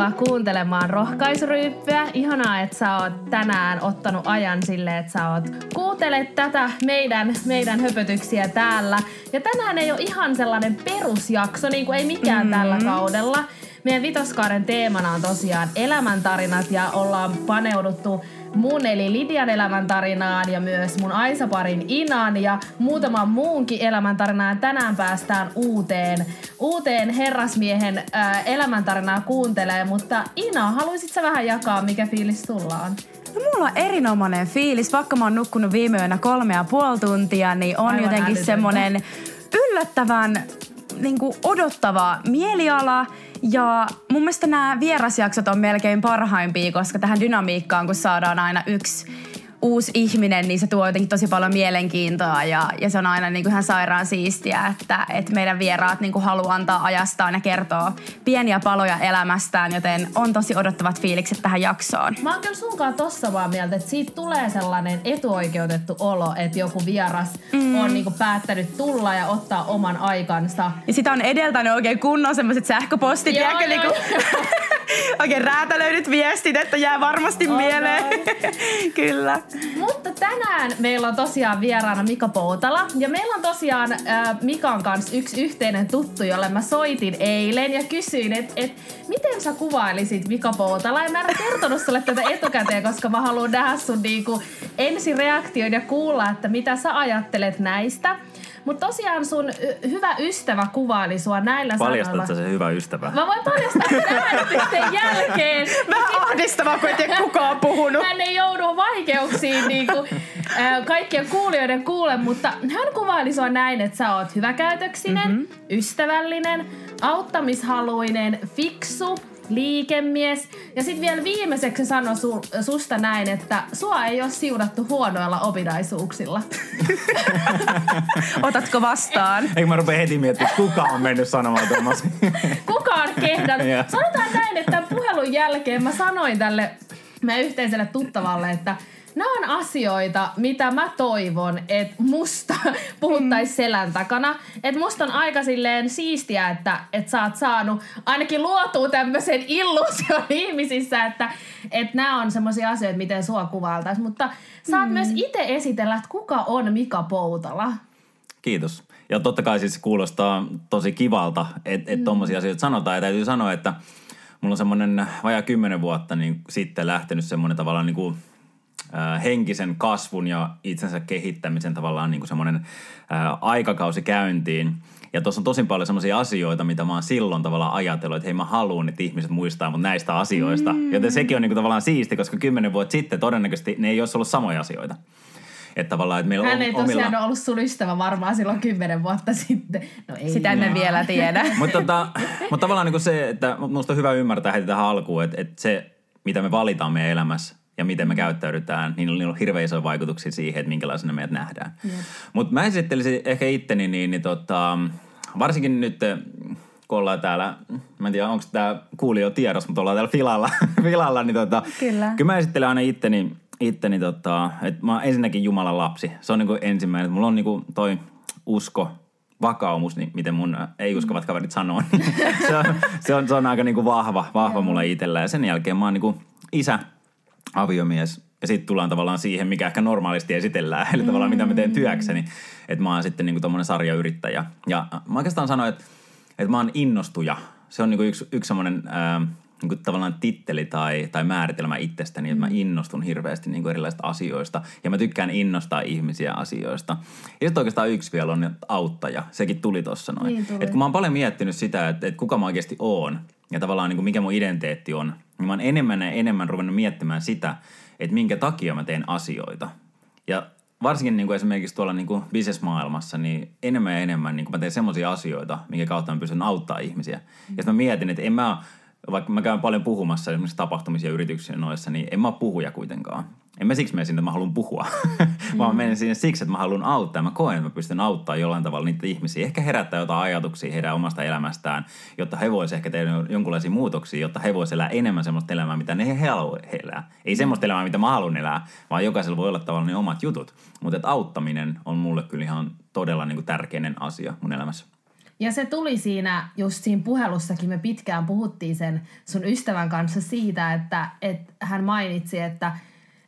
Tervetuloa kuuntelemaan rohkaisuryyppyä. Ihanaa, että sä oot tänään ottanut ajan sille, että sä oot kuuntelet tätä meidän, meidän höpötyksiä täällä. Ja tänään ei ole ihan sellainen perusjakso, niin kuin ei mikään mm-hmm. tällä kaudella. Meidän vitoskaaren teemana on tosiaan elämäntarinat ja ollaan paneuduttu mun eli Lidian elämäntarinaan ja myös mun Aisaparin Inan ja muutaman muunkin elämäntarinaan. Tänään päästään uuteen, uuteen herrasmiehen ää, elämäntarinaa kuuntelee, mutta Ina, haluaisit sä vähän jakaa, mikä fiilis sulla on? No mulla on erinomainen fiilis, vaikka mä oon nukkunut viime yönä kolme ja puoli tuntia, niin on Aivan jotenkin semmoinen yllättävän niin kuin odottava mieliala – ja mun mielestä nämä vierasjaksot on melkein parhaimpia, koska tähän dynamiikkaan, kun saadaan aina yksi uusi ihminen, niin se tuo jotenkin tosi paljon mielenkiintoa ja, ja se on aina niin kuin ihan sairaan siistiä, että, että meidän vieraat niin kuin haluaa antaa ajastaan ja kertoa pieniä paloja elämästään, joten on tosi odottavat fiilikset tähän jaksoon. Mä oon kyllä sunkaan tossa vaan mieltä, että siitä tulee sellainen etuoikeutettu olo, että joku vieras mm. on niin kuin päättänyt tulla ja ottaa oman aikansa. Ja sitä on edeltänyt oikein kunnon semmoiset sähköpostit, joo, joo, niin kuin, oikein räätälöidyt viestit, että jää varmasti oh, mieleen. kyllä. Mutta tänään meillä on tosiaan vieraana Mika Poutala. Ja meillä on tosiaan äh, Mikan kanssa yksi yhteinen tuttu, jolle mä soitin eilen ja kysyin, että et, miten sä kuvailisit Mika Poutala. Ja mä en kertonut sulle tätä etukäteen, koska mä haluan nähdä sun niinku ensireaktioida ja kuulla, että mitä sä ajattelet näistä. Mutta tosiaan sun hyvä ystävä kuvaili sua näillä Paljastat sanoilla. se hyvä ystävä? Mä voin paljastaa sen jälkeen. Vähän ahdistavaa, kun et kukaan puhunut. Hän ei joudu vaikeuksiin niin kuin, äh, kaikkien kuulijoiden kuule, mutta hän kuvaili sua näin, että sä oot hyväkäytöksinen, mm-hmm. ystävällinen, auttamishaluinen, fiksu, liikemies. Ja sitten vielä viimeiseksi sanoi su, susta näin, että sua ei ole siunattu huonoilla ominaisuuksilla. Otatko vastaan? Eikö mä rupea heti miettimään, kuka on mennyt sanomaan Thomas? kuka on kehdannut? Sanotaan näin, että tämän puhelun jälkeen mä sanoin tälle meidän yhteiselle tuttavalle, että – nämä on asioita, mitä mä toivon, että musta puhuttaisiin selän takana. Että musta on aika silleen siistiä, että, että sä oot saanut ainakin luotua tämmöisen illuusion ihmisissä, että, että nämä on semmoisia asioita, miten sua kuvaltaisiin. Mutta saat mm. myös itse esitellä, että kuka on Mika Poutala. Kiitos. Ja totta kai siis kuulostaa tosi kivalta, että et mm. tommosia asioita sanotaan. Ja täytyy sanoa, että mulla on semmoinen vajaa kymmenen vuotta niin sitten lähtenyt semmoinen tavallaan niin kuin – henkisen kasvun ja itsensä kehittämisen tavallaan niin kuin semmoinen aikakausi käyntiin. Ja tuossa on tosi paljon semmoisia asioita, mitä mä oon silloin tavallaan ajatellut, että hei mä haluan, että ihmiset muistaa mut näistä asioista. Mm. Joten sekin on niin kuin tavallaan siisti, koska kymmenen vuotta sitten todennäköisesti ne ei olisi ollut samoja asioita. Että tavallaan, että meillä Hän ei tosiaan omilla... ollut sun ystävä varmaan silloin kymmenen vuotta sitten. No ei Sitä emme vielä tiedä. mutta, tota, mutta tavallaan niin kuin se, että minusta on hyvä ymmärtää heti tähän alkuun, että, että se, mitä me valitaan meidän elämässä, ja miten me käyttäydytään, niin niillä on hirveän isoja vaikutuksia siihen, että minkälaisena meidät nähdään. Mutta mä esittelisin ehkä itteni, niin, niin tota, varsinkin nyt kun ollaan täällä, mä en tiedä onko tämä kuuli jo tiedossa, mutta ollaan täällä filalla, filalla niin tota, kyllä. kyllä mä esittelen aina itteni, itteni tota, että mä oon ensinnäkin Jumalan lapsi. Se on niinku ensimmäinen, että mulla on niinku toi usko, vakaumus, niin miten mun ei-uskovat kaverit sanoo, niin se, on, se, on, se on aika niinku vahva, vahva mulle itsellä. Ja sen jälkeen mä oon niinku isä, aviomies ja sitten tullaan tavallaan siihen, mikä ehkä normaalisti esitellään, eli tavallaan mitä mä teen työkseni, että mä oon sitten niinku tommonen sarjayrittäjä. Ja mä oikeastaan sanoin, että, että mä oon innostuja. Se on niinku yksi, yksi semmoinen ää, niinku tavallaan titteli tai, tai määritelmä itsestäni, että mä mm. innostun hirveästi niinku erilaisista asioista ja mä tykkään innostaa ihmisiä asioista. Ja sitten oikeastaan yksi vielä on auttaja, sekin tuli tossa noin. Niin tuli. Et kun mä oon paljon miettinyt sitä, että, että kuka mä oikeasti oon ja tavallaan niinku mikä mun identiteetti on – niin mä oon enemmän ja enemmän ruvennut miettimään sitä, että minkä takia mä teen asioita. Ja varsinkin niin kuin esimerkiksi tuolla niin kuin bisnesmaailmassa, niin enemmän ja enemmän niin kuin mä teen semmoisia asioita, minkä kautta mä pystyn auttaa ihmisiä. Mm. Ja mä mietin, että en mä, vaikka mä käyn paljon puhumassa esimerkiksi tapahtumisia yrityksiä noissa, niin en mä puhuja kuitenkaan en mä siksi mene sinne, että mä haluan puhua, mm. vaan menen sinne siksi, että mä haluan auttaa. Mä koen, että mä pystyn auttaa jollain tavalla niitä ihmisiä. Ehkä herättää jotain ajatuksia heidän omasta elämästään, jotta he voisivat ehkä tehdä jonkinlaisia muutoksia, jotta he voisivat elää enemmän semmoista elämää, mitä ne he haluavat elää. Ei semmoista elämää, mitä mä haluan elää, vaan jokaisella voi olla tavallaan ne omat jutut. Mutta auttaminen on mulle kyllä ihan todella niin kuin tärkeinen asia mun elämässä. Ja se tuli siinä, just siinä puhelussakin me pitkään puhuttiin sen sun ystävän kanssa siitä, että, että hän mainitsi, että,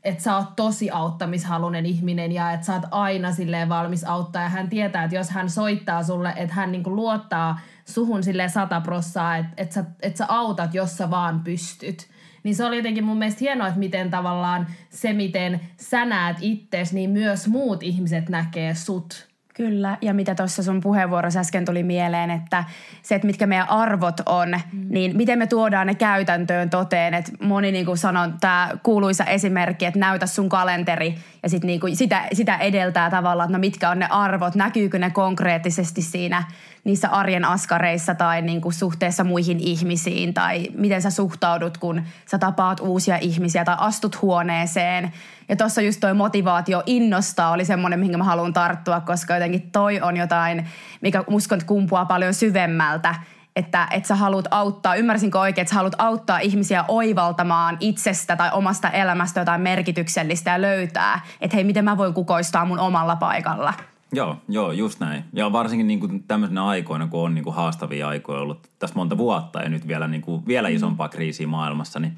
että sä oot tosi auttamishalunen ihminen ja että sä oot aina silleen valmis auttaa. Ja hän tietää, että jos hän soittaa sulle, että hän niinku luottaa suhun silleen sata prossaa, että, että, sä, että sä autat, jos sä vaan pystyt. Niin se oli jotenkin mun mielestä hienoa, että miten tavallaan se, miten sä näet itses, niin myös muut ihmiset näkee sut Kyllä, ja mitä tuossa sun puheenvuorossa äsken tuli mieleen, että se, että mitkä meidän arvot on, mm. niin miten me tuodaan ne käytäntöön toteen. Että moni niin kuin sanon, tämä kuuluisa esimerkki, että näytä sun kalenteri ja sit niin kuin sitä, sitä edeltää tavallaan, että no mitkä on ne arvot, näkyykö ne konkreettisesti siinä niissä arjen askareissa tai niin kuin suhteessa muihin ihmisiin tai miten sä suhtaudut, kun sä tapaat uusia ihmisiä tai astut huoneeseen. Ja tuossa just toi motivaatio innostaa oli semmoinen, mihin mä haluan tarttua, koska jotenkin toi on jotain, mikä uskon, että kumpuaa paljon syvemmältä että, että sä haluat auttaa, ymmärsinkö oikein, että sä haluat auttaa ihmisiä oivaltamaan itsestä tai omasta elämästä jotain merkityksellistä ja löytää, että hei, miten mä voin kukoistaa mun omalla paikalla. Joo, joo, just näin. Ja varsinkin niin kuin tämmöisenä aikoina, kun on niin kuin haastavia aikoja ollut tässä monta vuotta ja nyt vielä, niin kuin, vielä isompaa kriisiä maailmassa, niin,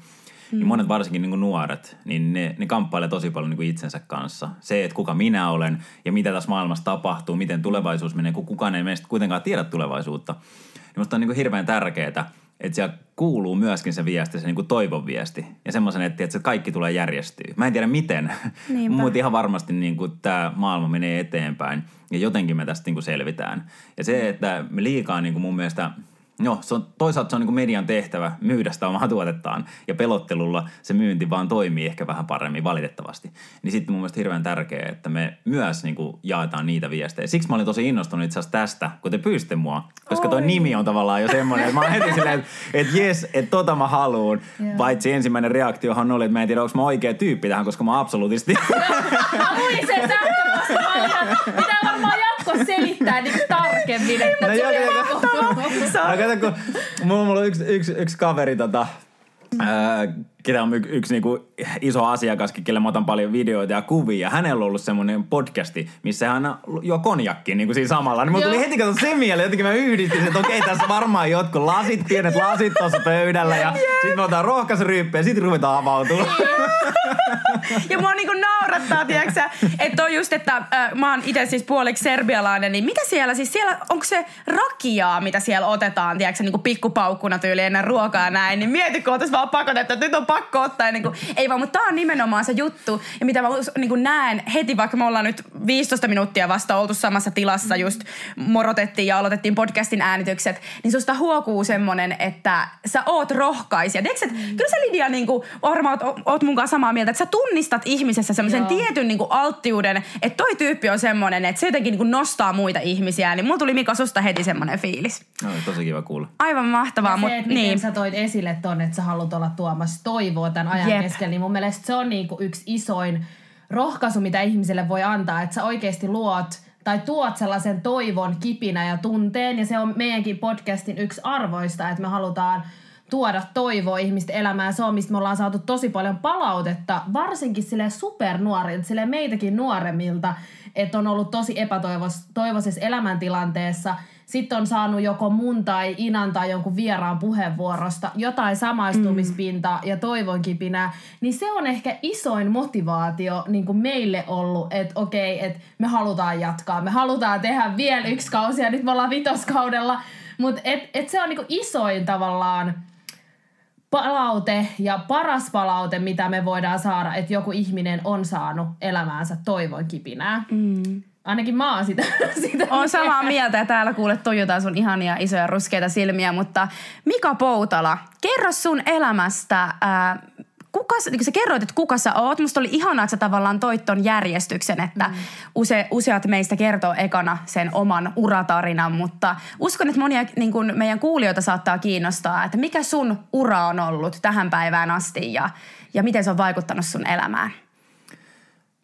mm. niin monet varsinkin niin kuin nuoret, niin ne, ne kamppailee tosi paljon niin kuin itsensä kanssa. Se, että kuka minä olen ja mitä tässä maailmassa tapahtuu, miten tulevaisuus menee, kun kukaan ei meistä kuitenkaan tiedä tulevaisuutta. Niin musta on niin kuin hirveän tärkeää, että siellä kuuluu myöskin se viesti, se niin kuin toivon viesti. Ja semmoisen, että, että kaikki tulee järjestyä. Mä en tiedä miten, mutta ihan varmasti niin kuin tämä maailma menee eteenpäin. Ja jotenkin me tästä niin kuin selvitään. Ja se, että me liikaa niin kuin mun mielestä – No, se on, toisaalta se on niin kuin median tehtävä myydä sitä omaa tuotettaan ja pelottelulla se myynti vaan toimii ehkä vähän paremmin valitettavasti. Niin sitten mun mielestä hirveän tärkeää, että me myös niin kuin jaetaan niitä viestejä. Siksi mä olin tosi innostunut itse asiassa tästä, kun te pyysitte mua, koska toi Oi. nimi on tavallaan jo semmoinen, että mä oon heti silleen, että et jes, että tota mä haluun. Yeah. Paitsi ensimmäinen reaktiohan oli, että mä en tiedä, onko mä oikea tyyppi tähän, koska mä absoluutisti. Luin sen Pitää varmaan selittää niin tarkemmin, että no, tuli kato, kun mulla on yksi, yksi, yksi kaveri tota, Ää, ketä on yksi, yksi niinku iso asiakaskin, kelle mä otan paljon videoita ja kuvia. Hänellä on ollut semmoinen podcasti, missä hän jo konjakki niin kuin siinä samalla. Niin mulla tuli heti kato se mieleen, jotenkin mä yhdistin sen, että okei, tässä varmaan jotkut lasit, pienet lasit tuossa pöydällä. Ja sitten me otetaan rohkaisuryyppiä ja sitten ruvetaan avautumaan. ja mua niinku naurattaa, tiedätkö että on just, että äh, mä oon itse siis puoliksi serbialainen, niin mitä siellä siis, siellä, onko se rakiaa, mitä siellä otetaan, tiedätkö niinku pikkupaukkuna tyyli ennen ruokaa näin, niin mieti, kun vaan pakotettu, että nyt on pakko ottaa. Niin kuin, ei vaan, mutta tää on nimenomaan se juttu. Ja mitä mä niin kuin näen heti, vaikka me ollaan nyt 15 minuuttia vasta oltu samassa tilassa, just morotettiin ja aloitettiin podcastin äänitykset, niin susta huokuu semmonen, että sä oot rohkaisija. Tiedätkö, että mm. kyllä sä Lidia niin kuin, varmaan oot, oot mun kanssa samaa mieltä, että sä tunnistat ihmisessä semmoisen tietyn niin kuin, alttiuden, että toi tyyppi on semmonen, että se jotenkin niin kuin, nostaa muita ihmisiä. Niin mulla tuli Mika susta heti semmonen fiilis. No, tosi kiva kuulla. Aivan mahtavaa. Ja se, mutta, niin. sä toit esille ton, että sä haluat olla tuomassa toivoa tämän ajan Jep. keskellä, niin mun mielestä se on niinku yksi isoin rohkaisu, mitä ihmiselle voi antaa, että sä oikeasti luot tai tuot sellaisen toivon kipinä ja tunteen, ja se on meidänkin podcastin yksi arvoista, että me halutaan tuoda toivoa ihmisten elämään. Se on, mistä me ollaan saatu tosi paljon palautetta, varsinkin sille supernuorilta, sille meitäkin nuoremmilta, että on ollut tosi epätoivoisessa elämäntilanteessa – sitten on saanut joko mun tai Inan tai jonkun vieraan puheenvuorosta jotain samaistumispintaa mm. ja toivonkipinää, niin se on ehkä isoin motivaatio niin kuin meille ollut, että okei, että me halutaan jatkaa, me halutaan tehdä vielä yksi kausi ja nyt me ollaan vitoskaudella, mutta et, et se on niin kuin isoin tavallaan palaute ja paras palaute, mitä me voidaan saada, että joku ihminen on saanut elämäänsä toivon kipinää. Mm. Ainakin mä oon sitä. sitä on samaa mieltä ja täällä kuulet toijotaan sun ihania isoja ruskeita silmiä, mutta Mika Poutala, kerro sun elämästä. Ää, kuka, niin sä kerroit, että kuka sä oot. Musta oli ihanaa, että sä tavallaan toit ton järjestyksen, että mm. use, useat meistä kertoo ekana sen oman uratarinan, mutta uskon, että monia niin kun meidän kuulijoita saattaa kiinnostaa, että mikä sun ura on ollut tähän päivään asti ja, ja miten se on vaikuttanut sun elämään.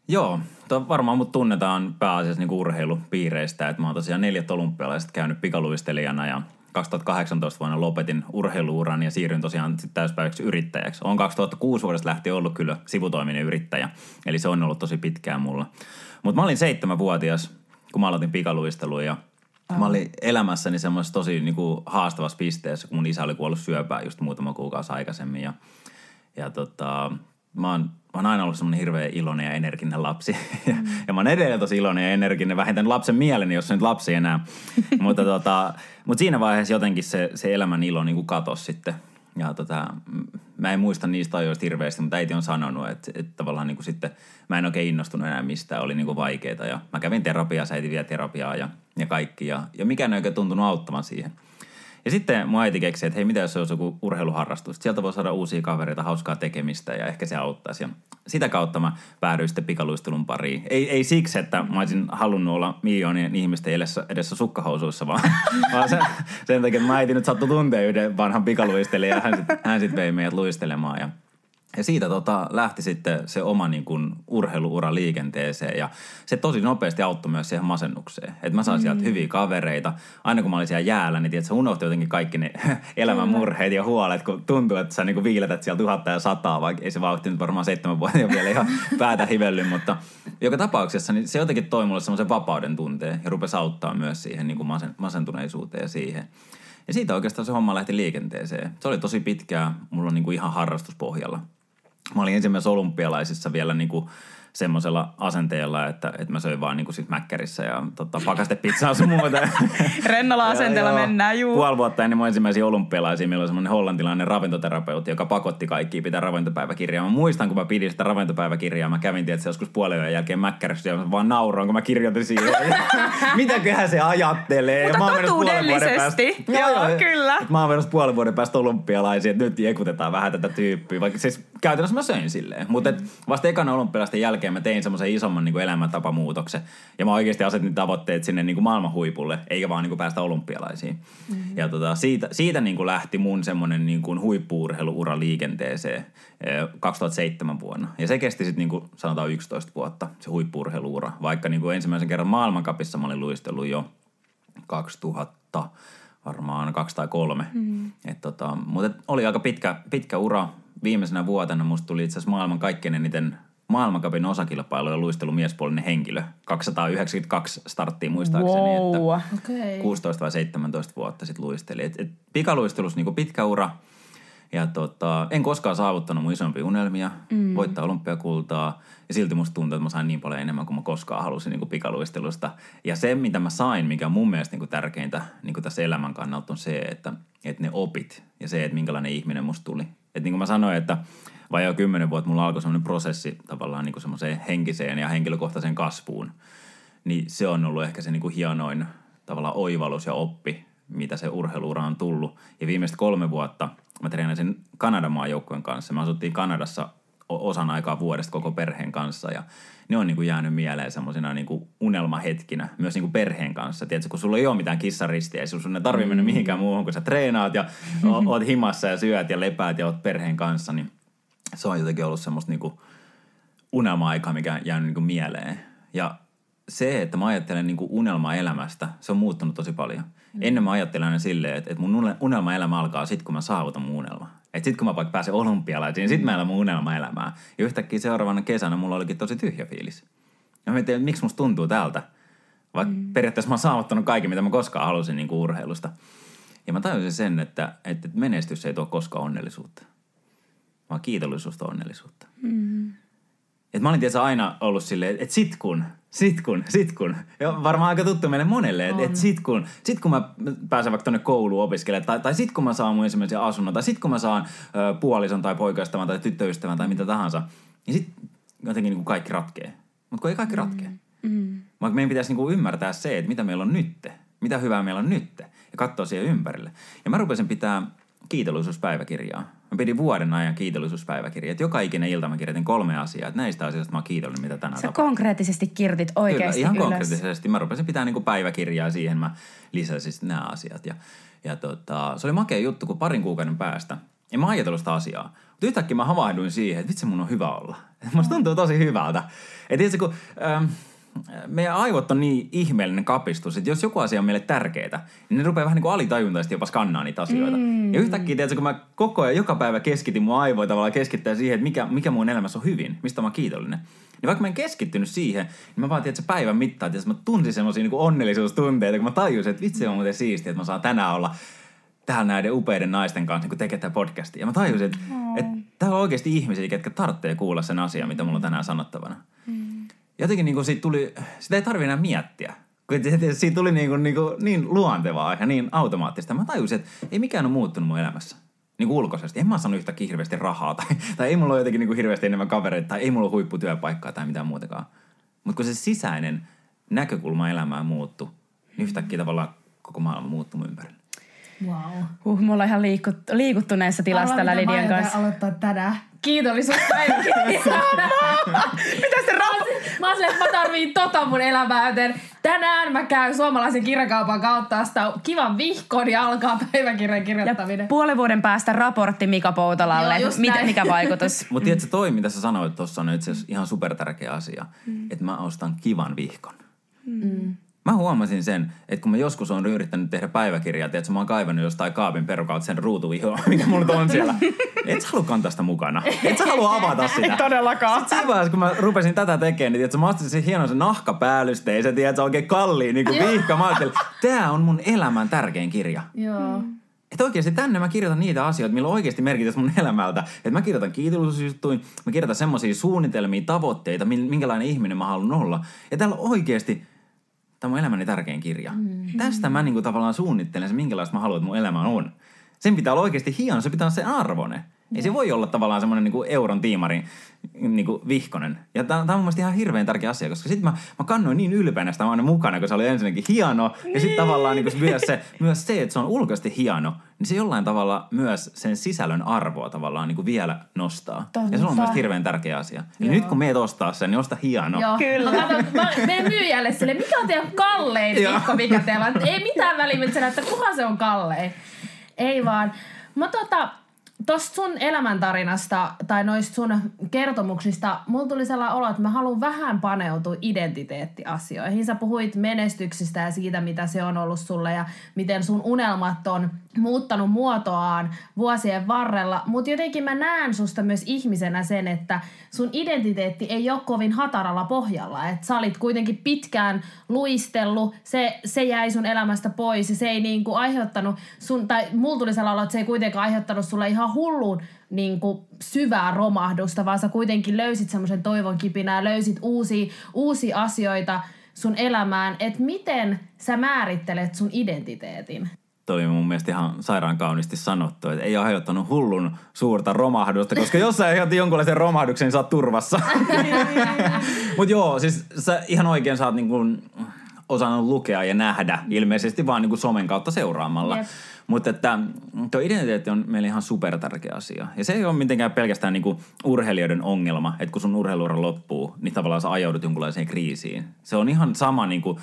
Joo, to, varmaan mut tunnetaan pääasiassa niinku urheilupiireistä. Et mä oon tosiaan neljät olympialaiset käynyt pikaluistelijana ja 2018 vuonna lopetin urheiluuran ja siirryin tosiaan täyspäiväksi yrittäjäksi. Olen 2006 vuodesta lähtien ollut kyllä sivutoiminen yrittäjä, eli se on ollut tosi pitkään mulla. Mutta mä olin seitsemänvuotias, kun mä aloitin pikaluistelua ja Mä olin elämässäni semmoisessa tosi niin kuin, haastavassa pisteessä, kun mun isä oli kuollut syöpään just muutama kuukausi aikaisemmin. Ja, ja tota, mä oon, mä oon aina ollut semmoinen hirveän iloinen ja energinen lapsi. Ja, mm. ja mä oon edelleen tosi iloinen ja energinen, vähintään lapsen mieleni, jos se nyt lapsi enää. mutta, tota, mutta siinä vaiheessa jotenkin se, se elämän ilo niin katosi sitten. Ja tota, mä en muista niistä ajoista hirveästi, mutta äiti on sanonut, että, että tavallaan niin kuin sitten mä en oikein innostunut enää mistään, oli niin kuin vaikeita. Ja mä kävin terapiaa, äiti vielä terapiaa ja, ja kaikki. Ja, ja mikään ei oikein tuntunut auttamaan siihen – ja sitten mun äiti keksi, että hei, mitä jos se olisi joku urheiluharrastus? Sieltä voi saada uusia kavereita, hauskaa tekemistä ja ehkä se auttaisi. Ja sitä kautta mä päädyin sitten pikaluistelun pariin. Ei, ei siksi, että mä olisin halunnut olla miljoonien ihmisten edessä, edessä sukkahousuissa, vaan, vaan sen, sen takia, että mä äiti nyt sattui tuntea yhden vanhan pikaluistelijan ja hän sitten hän sit vei meidät luistelemaan. Ja ja siitä tota, lähti sitten se oma niin kuin, urheiluura liikenteeseen ja se tosi nopeasti auttoi myös siihen masennukseen. Että mä sain mm. sieltä hyviä kavereita. Aina kun mä olin siellä jäällä, niin tiedät, sä unohti jotenkin kaikki ne elämän murheet ja huolet, kun tuntuu, että sä niin kuin viiletät siellä tuhatta ja sataa, vaikka ei se vauhti nyt varmaan seitsemän vuotta vielä ihan päätä hivellyt, mutta joka tapauksessa niin se jotenkin toi mulle semmoisen vapauden tunteen ja rupesi auttaa myös siihen niin kuin masen, masentuneisuuteen ja siihen. Ja siitä oikeastaan se homma lähti liikenteeseen. Se oli tosi pitkää, mulla on niin kuin ihan harrastuspohjalla mä olin ensimmäisessä olympialaisissa vielä niin kuin semmoisella asenteella, että, että mä söin vaan niinku sit mäkkärissä ja tota, pakastepizzaa sun muuta. Rennolla asenteella ja, mennään, juu. Puoli vuotta ennen mun ensimmäisiä olympialaisia, meillä oli semmoinen hollantilainen ravintoterapeutti, joka pakotti kaikki pitää ravintopäiväkirjaa. Mä muistan, kun mä pidin sitä ravintopäiväkirjaa, mä kävin tietysti joskus puolen jälkeen mäkkärissä ja mä vaan nauroin, kun mä kirjoitin siihen. Mitäköhän se ajattelee? Mutta mä totuudellisesti. Joo, joo, kyllä. Mä oon menossa puolen vuoden päästä olympialaisia, että nyt jekutetaan vähän tätä tyyppiä. Vaikka siis käytännössä mä söin silleen. Mutta vasta ekana olympialaisten jälkeen jälkeen mä tein semmoisen isomman niin kuin elämäntapamuutoksen. Ja mä oikeasti asetin tavoitteet sinne niin kuin maailman huipulle, eikä vaan niin kuin päästä olympialaisiin. Mm-hmm. Ja tota, siitä, siitä niin kuin lähti mun semmoinen niin kuin huippuurheiluura liikenteeseen 2007 vuonna. Ja se kesti sitten niin kuin sanotaan 11 vuotta, se huippuurheiluura. Vaikka niin kuin ensimmäisen kerran maailmankapissa mä olin luistellut jo 2000 varmaan kaksi tai kolme. Mm-hmm. Et tota, mutta oli aika pitkä, pitkä ura. Viimeisenä vuotena musta tuli itse asiassa maailman kaikkein eniten maailmankapin osakilpailuja luistelu miespuolinen henkilö. 292 starttiin muistaakseni, wow. että okay. 16 vai 17 vuotta sitten luisteli. Et, et pikaluistelus niin pitkä ura. Ja tota, en koskaan saavuttanut mun isompia unelmia, mm. voittaa olympiakultaa. Ja silti musta tuntuu, että mä sain niin paljon enemmän kuin mä koskaan halusin niin pikaluistelusta. Ja se, mitä mä sain, mikä on mun mielestä niin tärkeintä niin tässä elämän kannalta, on se, että, että ne opit ja se, että minkälainen ihminen musta tuli. Että niin kuin mä sanoin, että jo kymmenen vuotta mulla alkoi semmoinen prosessi tavallaan niin semmoiseen henkiseen ja henkilökohtaiseen kasvuun. Niin se on ollut ehkä se niin kuin hienoin tavallaan oivallus ja oppi, mitä se urheiluura on tullut. Ja viimeiset kolme vuotta mä treenasin Kanadan maajoukkueen kanssa. Me asuttiin Kanadassa osan aikaa vuodesta koko perheen kanssa ja ne on niin kuin jäänyt mieleen semmoisina niin unelmahetkinä myös niin kuin perheen kanssa. Tiedätkö, kun sulla ei ole mitään kissaristiä ja sun ei tarvitse mennä mihinkään muuhun, kun sä treenaat ja oot himassa ja syöt ja lepäät ja oot perheen kanssa, niin se on jotenkin ollut semmoista niinku unelma-aikaa, mikä on jäänyt niinku mieleen. Ja se, että mä ajattelen niinku unelma-elämästä, se on muuttunut tosi paljon. Mm. Ennen mä ajattelin aina silleen, että, että mun unelma-elämä alkaa sitten, kun mä saavutan mun unelma. Että sitten kun mä vaikka pääsen olympialaisiin, sitten mä elän mun unelma-elämää. Ja yhtäkkiä seuraavana kesänä mulla olikin tosi tyhjä fiilis. Ja mä mietin, että miksi musta tuntuu tältä. Vaikka mm. periaatteessa mä oon saavuttanut kaiken, mitä mä koskaan halusin niin kuin urheilusta. Ja mä tajusin sen, että, että menestys ei tuo koskaan onnellisuutta vaan kiitollisuutta onnellisuutta. Mm. Et mä olin tietysti aina ollut silleen, että sit kun, sit kun, sit kun. Ja varmaan aika tuttu meille monelle, että et sit kun, sit kun mä pääsen vaikka tonne kouluun opiskelemaan, tai, tai sit kun mä saan mun ensimmäisen asunnon, tai sit kun mä saan ö, puolison tai poikaystävän tai tyttöystävän tai mitä tahansa, niin sit jotenkin niin kuin kaikki ratkee. Mutta kun ei kaikki ratkee. Mm. Mm. Vaikka meidän pitäisi niin kuin ymmärtää se, että mitä meillä on nytte, mitä hyvää meillä on nytte, ja katsoa siihen ympärille. Ja mä rupesin pitää kiitollisuuspäiväkirjaa. Mä pidin vuoden ajan kiitollisuuspäiväkirjaa. Joka ikinen ilta mä kirjoitin kolme asiaa. Että näistä asioista mä oon kiitollinen, mitä tänään Sä tapahtuu. konkreettisesti kirjoitit oikeasti Kyllä, ihan ylös. konkreettisesti. Mä rupesin pitää niinku päiväkirjaa siihen. Mä lisäsin nämä asiat. Ja, ja tota, se oli makea juttu, kun parin kuukauden päästä. En mä ajatellut sitä asiaa. Mutta yhtäkkiä mä havahduin siihen, että vitsi mun on hyvä olla. Musta tuntuu tosi hyvältä. Et itse kun... Ähm, meidän aivot on niin ihmeellinen kapistus, että jos joku asia on meille tärkeää, niin ne rupeaa vähän niin kuin alitajuntaisesti jopa skannaa niitä asioita. Mm. Ja yhtäkkiä, tiedätkö, kun mä koko ajan joka päivä keskitin mun aivoja tavallaan keskittää siihen, että mikä, mikä mun elämässä on hyvin, mistä mä oon kiitollinen. Niin vaikka mä en keskittynyt siihen, niin mä vaan tiedän, että päivän mittaan, että mä tunsin semmoisia niin onnellisuustunteita, kun mä tajusin, että vitsi on muuten siistiä, että mä saan tänään olla täällä näiden upeiden naisten kanssa niin tekee tätä podcastia. Ja mä tajusin, että, oh. että täällä on oikeasti ihmisiä, ketkä tarvitsee kuulla sen asian, mitä mulla on tänään sanottavana. Mm. Jotenkin niin kuin siitä tuli, sitä ei tarvi enää miettiä. Siitä tuli niin, kuin, niin, kuin, niin luontevaa ja niin automaattista. Mä tajusin, että ei mikään ole muuttunut mun elämässä niin kuin ulkoisesti. En mä saanut yhtäkkiä hirveästi rahaa tai, tai ei mulla ole jotenkin niin kuin hirveästi enemmän kavereita tai ei mulla ole huipputyöpaikkaa tai mitään muutakaan. Mutta kun se sisäinen näkökulma elämään muuttu, niin yhtäkkiä tavallaan koko maailma muuttui mun ympärillä. Wow. Uh, mulla on ihan liikut, liikuttuneessa tilassa tällä Lidian kanssa. aloittaa tänään kiitollisuuspäiväkirja. Mitä se rap... Mä oon että mä tarviin tota mun elämää, joten tänään mä käyn suomalaisen kirjakaupan kautta ostaa kivan vihkon ja alkaa päiväkirjan kirjoittaminen. Ja puolen vuoden päästä raportti Mika Poutalalle. Joo, Miten, mikä vaikutus? Mutta tiedätkö, toi mitä sä sanoit tuossa on itse asiassa ihan supertärkeä asia. Mm. Että mä ostan kivan vihkon. Mm. Mä huomasin sen, että kun mä joskus on yrittänyt tehdä päiväkirjaa, että mä oon kaivannut jostain kaapin perukautta sen ruutuvihoa, mikä mulla on siellä. Et sä halua kantaa sitä mukana. Et sä halua avata sitä. Ei todellakaan. Sitten siinä vaiheessa, kun mä rupesin tätä tekemään, niin että mä ostin sen hienon sen nahkapäällysteisen, tiedät, se oikein kalliin niin vihka. Mä ajattelin, tää on mun elämän tärkein kirja. Joo. Että oikeasti tänne mä kirjoitan niitä asioita, millä on oikeasti merkitys mun elämältä. Että mä kirjoitan kiitollisuusjuttuja, mä kirjoitan semmoisia suunnitelmia, tavoitteita, minkälainen ihminen mä haluan olla. Ja täällä oikeasti tämä on mun elämäni tärkein kirja. Mm-hmm. Tästä mä niin kuin tavallaan suunnittelen se, minkälaista mä haluan, että mun elämä on. Sen pitää olla oikeasti hieno, se pitää olla se arvone. Ei se voi olla tavallaan semmoinen niin euron tiimari niin kuin vihkonen. Ja tämä on mun mielestä ihan hirveän tärkeä asia, koska sitten mä, mä kannoin niin ylpeänä sitä aina mukana, kun se oli ensinnäkin hieno. Niin. Ja sitten tavallaan niin kuin myös, se, myös se, että se on ulkoisesti hieno, niin se jollain tavalla myös sen sisällön arvoa tavallaan niin kuin vielä nostaa. Totta. Ja se on myös hirveän tärkeä asia. Eli nyt kun meet ostaa sen, niin osta hieno. Joo. Kyllä. Mä katson, mä menen myyjälle sille, mikä on teidän kallein vihko, mikä teillä on. Ei mitään väliä, että kuka se on kallein. Ei vaan. Mä tota, Tuosta sun elämäntarinasta tai noista sun kertomuksista, mulla tuli sellainen olo, että mä haluan vähän paneutua identiteettiasioihin. Sä puhuit menestyksistä ja siitä, mitä se on ollut sulle ja miten sun unelmat on muuttanut muotoaan vuosien varrella. Mutta jotenkin mä näen susta myös ihmisenä sen, että sun identiteetti ei ole kovin hataralla pohjalla. Että sä olit kuitenkin pitkään luistellut, se, se jäi sun elämästä pois ja se ei niinku aiheuttanut sun, tai mulla tuli sellainen olo, että se ei kuitenkaan aiheuttanut sulle ihan hullun niin kuin syvää romahdusta, vaan sä kuitenkin löysit semmoisen toivon kipinää, löysit uusia, uusia asioita sun elämään, että miten sä määrittelet sun identiteetin? toi on mun mielestä ihan sairaan kauniisti sanottu, että ei ole aiheuttanut hullun suurta romahdusta, koska jos sä aiheutti jonkunlaisen romahduksen, niin sä oot turvassa. Mutta joo, siis sä ihan oikein oot niin kuin osannut lukea ja nähdä ilmeisesti vaan niin kuin somen kautta seuraamalla. Yep. Mutta että tuo identiteetti on meille ihan super tärkeä asia. Ja se ei ole mitenkään pelkästään niinku urheilijoiden ongelma, että kun sun urheiluura loppuu, niin tavallaan sä ajaudut jonkunlaiseen kriisiin. Se on ihan sama niinku,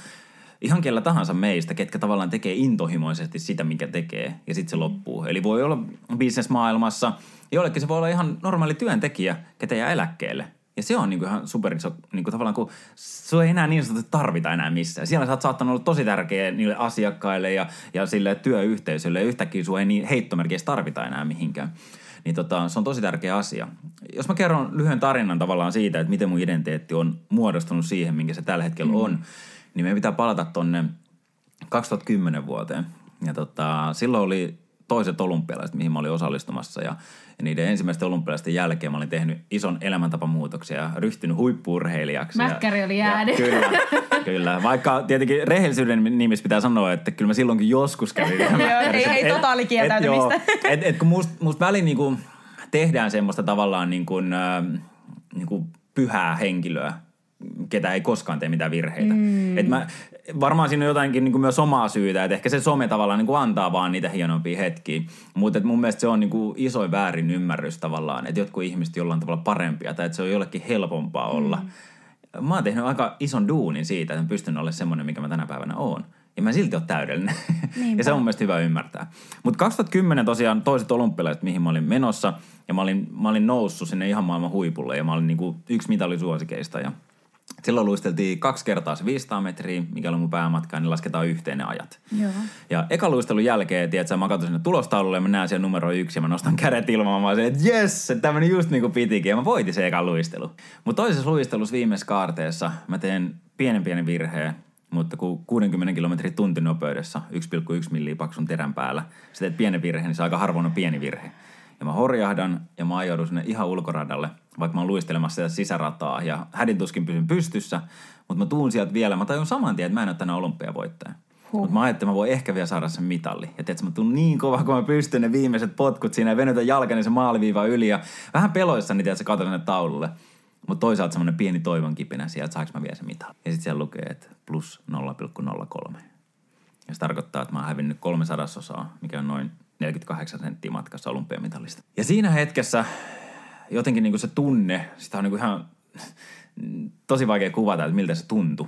ihan kellä tahansa meistä, ketkä tavallaan tekee intohimoisesti sitä, mikä tekee, ja sitten se loppuu. Eli voi olla bisnesmaailmassa, jollekin se voi olla ihan normaali työntekijä, ketä jää eläkkeelle. Ja se on niinku ihan super iso, niinku tavallaan kun se ei enää niin sanotusti tarvita enää missään. Siellä sä oot saattanut olla tosi tärkeä niille asiakkaille ja, ja sille työyhteisölle ja yhtäkkiä sua ei niin heittomerkeissä tarvita enää mihinkään. Niin tota, se on tosi tärkeä asia. Jos mä kerron lyhyen tarinan tavallaan siitä, että miten mun identiteetti on muodostunut siihen, minkä se tällä hetkellä mm. on, niin meidän pitää palata tonne 2010 vuoteen. Ja tota, silloin oli toiset olympialaiset, mihin mä olin osallistumassa ja, ja niiden ensimmäisten olympialaisten jälkeen mä olin tehnyt ison elämäntapamuutoksen ja ryhtynyt huippuurheilijaksi. Mäkkäri oli jäänyt. Kyllä, kyllä. Vaikka tietenkin rehellisyyden nimissä pitää sanoa, että kyllä mä silloinkin joskus kävin. ei, ei totaalikieltäytymistä. Et, et, et kun musta must väliin niinku tehdään semmoista tavallaan niin kuin, äh, niin kuin pyhää henkilöä, ketä ei koskaan tee mitään virheitä. Mm. Et mä, varmaan siinä on jotainkin niin kuin myös omaa syytä, että ehkä se some tavallaan niin kuin antaa vaan niitä hienompia hetkiä. Mutta mun mielestä se on niin kuin isoin väärin ymmärrys tavallaan, että jotkut ihmiset jollain tavalla parempia tai että se on jollekin helpompaa olla. Mm. Mä oon tehnyt aika ison duunin siitä, että mä pystyn olemaan semmoinen, mikä mä tänä päivänä oon. Ja mä silti ole täydellinen. ja se on mun mielestä hyvä ymmärtää. Mutta 2010 tosiaan toiset olympialaiset, mihin mä olin menossa. Ja mä olin, mä olin noussut sinne ihan maailman huipulle ja mä olin niinku yksi mitallisuosikeista. Ja Silloin luisteltiin kaksi kertaa se 500 metriä, mikä oli mun päämatka, niin lasketaan yhteen ne ajat. Joo. Ja eka luistelun jälkeen, tiedätkö, mä katson sinne tulostaululle ja mä näen siellä numero yksi ja mä nostan kädet ilmaan. Mä että jes, että tämä meni just niin kuin pitikin ja mä voitin se eka luistelu. Mutta toisessa luistelussa viimeisessä kaarteessa mä teen pienen pienen virheen, mutta kun 60 kilometrin tuntinopeudessa 1,1 milliä paksun terän päällä, sä teet pienen virheen, niin se aika harvoin on pieni virhe. Ja mä horjahdan ja mä ajoudun sinne ihan ulkoradalle, vaikka mä oon luistelemassa sitä sisärataa ja hädintuskin pysyn pystyssä, mutta mä tuun sieltä vielä, mä tajun saman tien, että mä en ole tänään olympiavoittaja. Huh. Mutta mä ajattelin, että mä voin ehkä vielä saada sen mitalli. Ja tiedätkö, mä tuun niin kova, kun mä pystyn ne viimeiset potkut siinä ja venytän jalkani se maaliviiva yli. Ja vähän peloissani, tiedätkö, katson sinne taululle. Mutta toisaalta semmoinen pieni toivon kipinä siellä, että saanko mä vielä se mitalli. Ja sitten siellä lukee, että plus 0,03. Ja se tarkoittaa, että mä oon hävinnyt kolme sadasosaa, mikä on noin 48 senttiä matkassa olympiamitalista. Ja siinä hetkessä jotenkin niin kuin se tunne, sitä on niin kuin ihan tosi vaikea kuvata, että miltä se tuntui.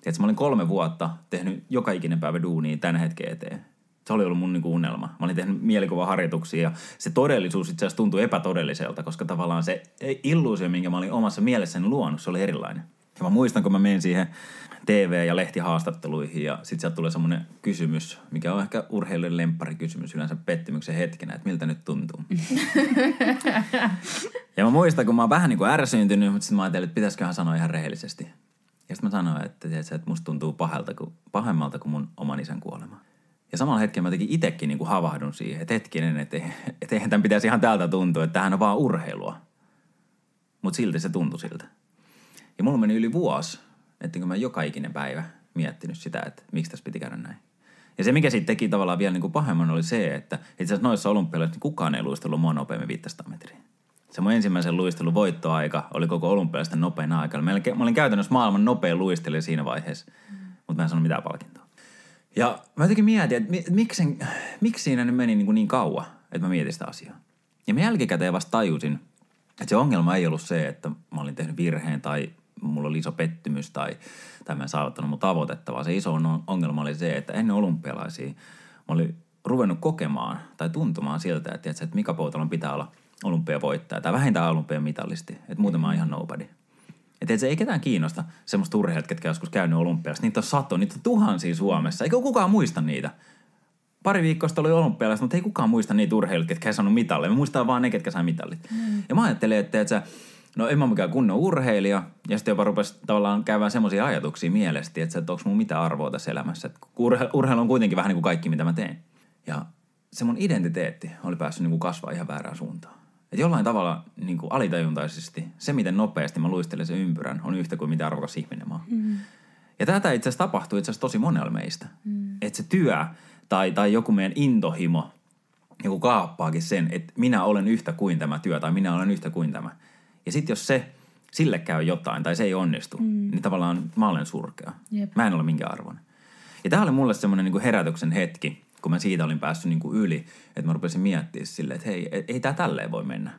Tiedätkö, mä olin kolme vuotta tehnyt joka ikinen päivä duunia tämän hetken eteen. Se oli ollut mun niin kuin unelma. Mä olin tehnyt mielikuvaharjoituksia ja se todellisuus itse asiassa tuntui epätodelliselta, koska tavallaan se illuusio, minkä mä olin omassa mielessäni luonut, se oli erilainen. Ja mä muistan, kun mä menin siihen TV- ja lehtihaastatteluihin ja sitten sieltä tulee semmoinen kysymys, mikä on ehkä urheilijan lemppari kysymys yleensä pettymyksen hetkenä, että miltä nyt tuntuu. ja mä muistan, kun mä oon vähän niin kuin ärsyyntynyt, mutta sitten mä ajattelin, että pitäisiköhän sanoa ihan rehellisesti. Ja sitten mä sanoin, että, tiedätkö, että musta tuntuu pahalta, kuin, pahemmalta kuin mun oman isän kuolema. Ja samalla hetkellä mä jotenkin itsekin niin kuin havahdun siihen, että hetkinen, että, että eihän tämän pitäisi ihan täältä tuntua, että tämähän on vaan urheilua. Mutta silti se tuntui siltä. Ja mulla meni yli vuosi, kun mä joka ikinen päivä miettinyt sitä, että miksi tässä piti käydä näin. Ja se, mikä siitä teki tavallaan vielä niin kuin pahemman, oli se, että itse asiassa noissa olympialaisissa niin kukaan ei luistellut mua nopeammin 500 metriä. Se mun ensimmäisen luistelun voittoaika oli koko olympialaisten nopein aika. Mä olin, käytännössä maailman nopein luistelija siinä vaiheessa, mm. mutta mä en sanonut mitään palkintoa. Ja mä jotenkin mietin, että miksi, miksi siinä nyt meni niin, kuin niin kauan, että mä mietin sitä asiaa. Ja mä jälkikäteen vasta tajusin, että se ongelma ei ollut se, että mä olin tehnyt virheen tai mulla oli iso pettymys tai, tai mä en saavuttanut mun tavoitetta, vaan se iso ongelma oli se, että ennen olympialaisia mä olin ruvennut kokemaan tai tuntumaan siltä, että, että Mika Poutalon pitää olla olympiavoittaja tai vähintään olympiamitalisti, että muuten mä oon ihan nobody. Että se ei ketään kiinnosta semmoista urheilijat, ketkä joskus käynyt olympialasta. Niitä on sato, niitä on tuhansia Suomessa. Eikö kukaan muista niitä? Pari viikkoa oli olympialaiset, mutta ei kukaan muista niitä urheilijoita, ketkä ei saanut mitalle. Me muistaa vaan ne, ketkä sai mitallit. Mm. Ja mä ajattelin, että, että no en mä mikään kunnon urheilija. Ja sitten jopa rupesi tavallaan käymään semmoisia ajatuksia mielestä, että, että onko mun mitään arvoa tässä elämässä. Että urheilu on kuitenkin vähän niin kuin kaikki, mitä mä teen. Ja se mun identiteetti oli päässyt niin kuin kasvaa ihan väärään suuntaan. Että jollain tavalla niin kuin alitajuntaisesti se, miten nopeasti mä luistelen sen ympyrän, on yhtä kuin mitä arvokas ihminen mä oon. Mm. Ja tätä itse asiassa tapahtuu itse asiassa tosi monella meistä. Mm. Että se työ tai, tai joku meidän intohimo, joku kaappaakin sen, että minä olen yhtä kuin tämä työ tai minä olen yhtä kuin tämä – ja sitten jos se, sille käy jotain tai se ei onnistu, mm. niin tavallaan mä olen surkea. Jep. Mä en ole minkä arvon. Ja tämä oli mulle semmoinen niin herätyksen hetki, kun mä siitä olin päässyt niin kuin yli, että mä rupesin miettimään silleen, että hei, ei, ei tämä tälleen voi mennä.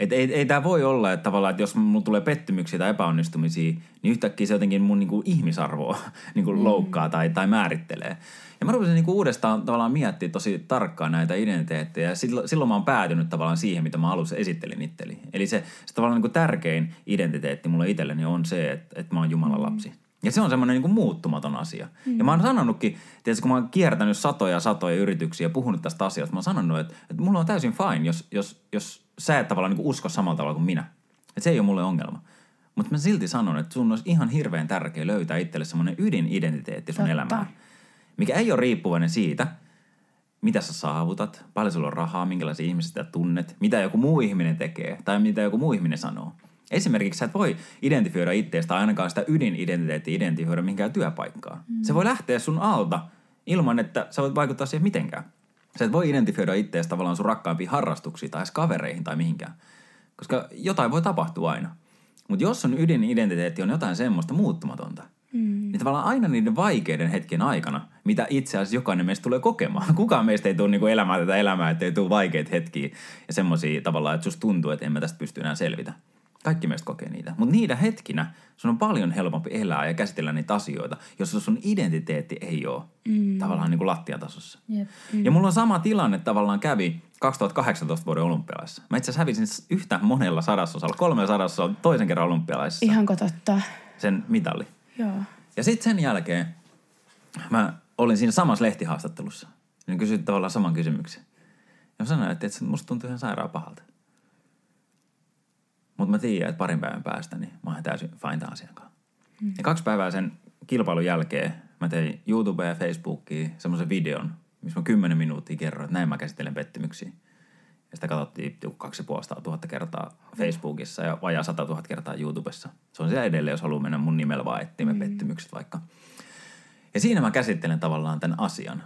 Et ei, ei tämä voi olla, että tavallaan, että jos mulla tulee pettymyksiä tai epäonnistumisia, niin yhtäkkiä se jotenkin mun niin kuin ihmisarvoa niin kuin mm. loukkaa tai, tai määrittelee. Ja mä rupesin niinku uudestaan tavallaan miettimään tosi tarkkaan näitä identiteettejä. Ja silloin, silloin mä oon päätynyt tavallaan siihen, mitä mä alussa esittelin itteli. Eli se, se tavallaan niinku tärkein identiteetti mulle itselleni on se, että, että mä oon Jumalan mm. Ja se on semmoinen niin muuttumaton asia. Mm. Ja mä oon sanonutkin, tietysti kun mä oon kiertänyt satoja satoja yrityksiä ja puhunut tästä asiasta, mä oon sanonut, että, että mulla on täysin fine, jos, jos, jos sä et tavallaan niin usko samalla tavalla kuin minä. Että se ei ole mulle ongelma. Mutta mä silti sanon, että sun olisi ihan hirveän tärkeä löytää itselle semmoinen ydinidentiteetti sun Totta. elämään mikä ei ole riippuvainen siitä, mitä sä saavutat, paljon sulla on rahaa, minkälaisia ihmisiä tunnet, mitä joku muu ihminen tekee tai mitä joku muu ihminen sanoo. Esimerkiksi sä et voi identifioida itseäsi tai ainakaan sitä ydinidentiteettiä identifioida mihinkään työpaikkaan. Mm. Se voi lähteä sun alta ilman, että sä voit vaikuttaa siihen mitenkään. Sä et voi identifioida itseäsi tavallaan sun rakkaampiin harrastuksiin tai kavereihin tai mihinkään. Koska jotain voi tapahtua aina. Mutta jos sun ydinidentiteetti on jotain semmoista muuttumatonta – Mm. Niin tavallaan aina niiden vaikeiden hetken aikana, mitä itse asiassa jokainen meistä tulee kokemaan. Kukaan meistä ei tule niinku elämään tätä elämää, että ei tule vaikeita hetkiä ja semmoisia tavallaan, että susta tuntuu, että en mä tästä pysty enää selvitä. Kaikki meistä kokee niitä. Mutta niitä hetkinä sun on paljon helpompi elää ja käsitellä niitä asioita, jos sun identiteetti ei ole mm. tavallaan niin kuin lattiatasossa. Yep. Mm. Ja mulla on sama tilanne tavallaan kävi 2018 vuoden olympialaisissa. Mä itse asiassa hävisin yhtä monella sadasosalla, kolmella sadasosalla toisen kerran olympialaisissa. Ihan totta. sen mitali. Joo. Ja sitten sen jälkeen mä olin siinä samassa lehtihaastattelussa. Niin kysyin tavallaan saman kysymyksen. Ja mä sanoin, että, että musta tuntuu ihan sairaan pahalta. Mutta mä tiedän, että parin päivän päästä niin mä oon täysin fine tämän asian kanssa. Mm. Ja kaksi päivää sen kilpailun jälkeen mä tein YouTubeen ja Facebookiin semmoisen videon, missä mä kymmenen minuuttia kerroin, että näin mä käsittelen pettymyksiä. Ja sitä katsottiin joku kaksi tuhatta kertaa Facebookissa ja vajaa 100 000 kertaa YouTubessa. Se on siellä edelleen, jos haluaa mennä mun nimellä vaan etsiä mm. pettymykset vaikka. Ja siinä mä käsittelen tavallaan tämän asian.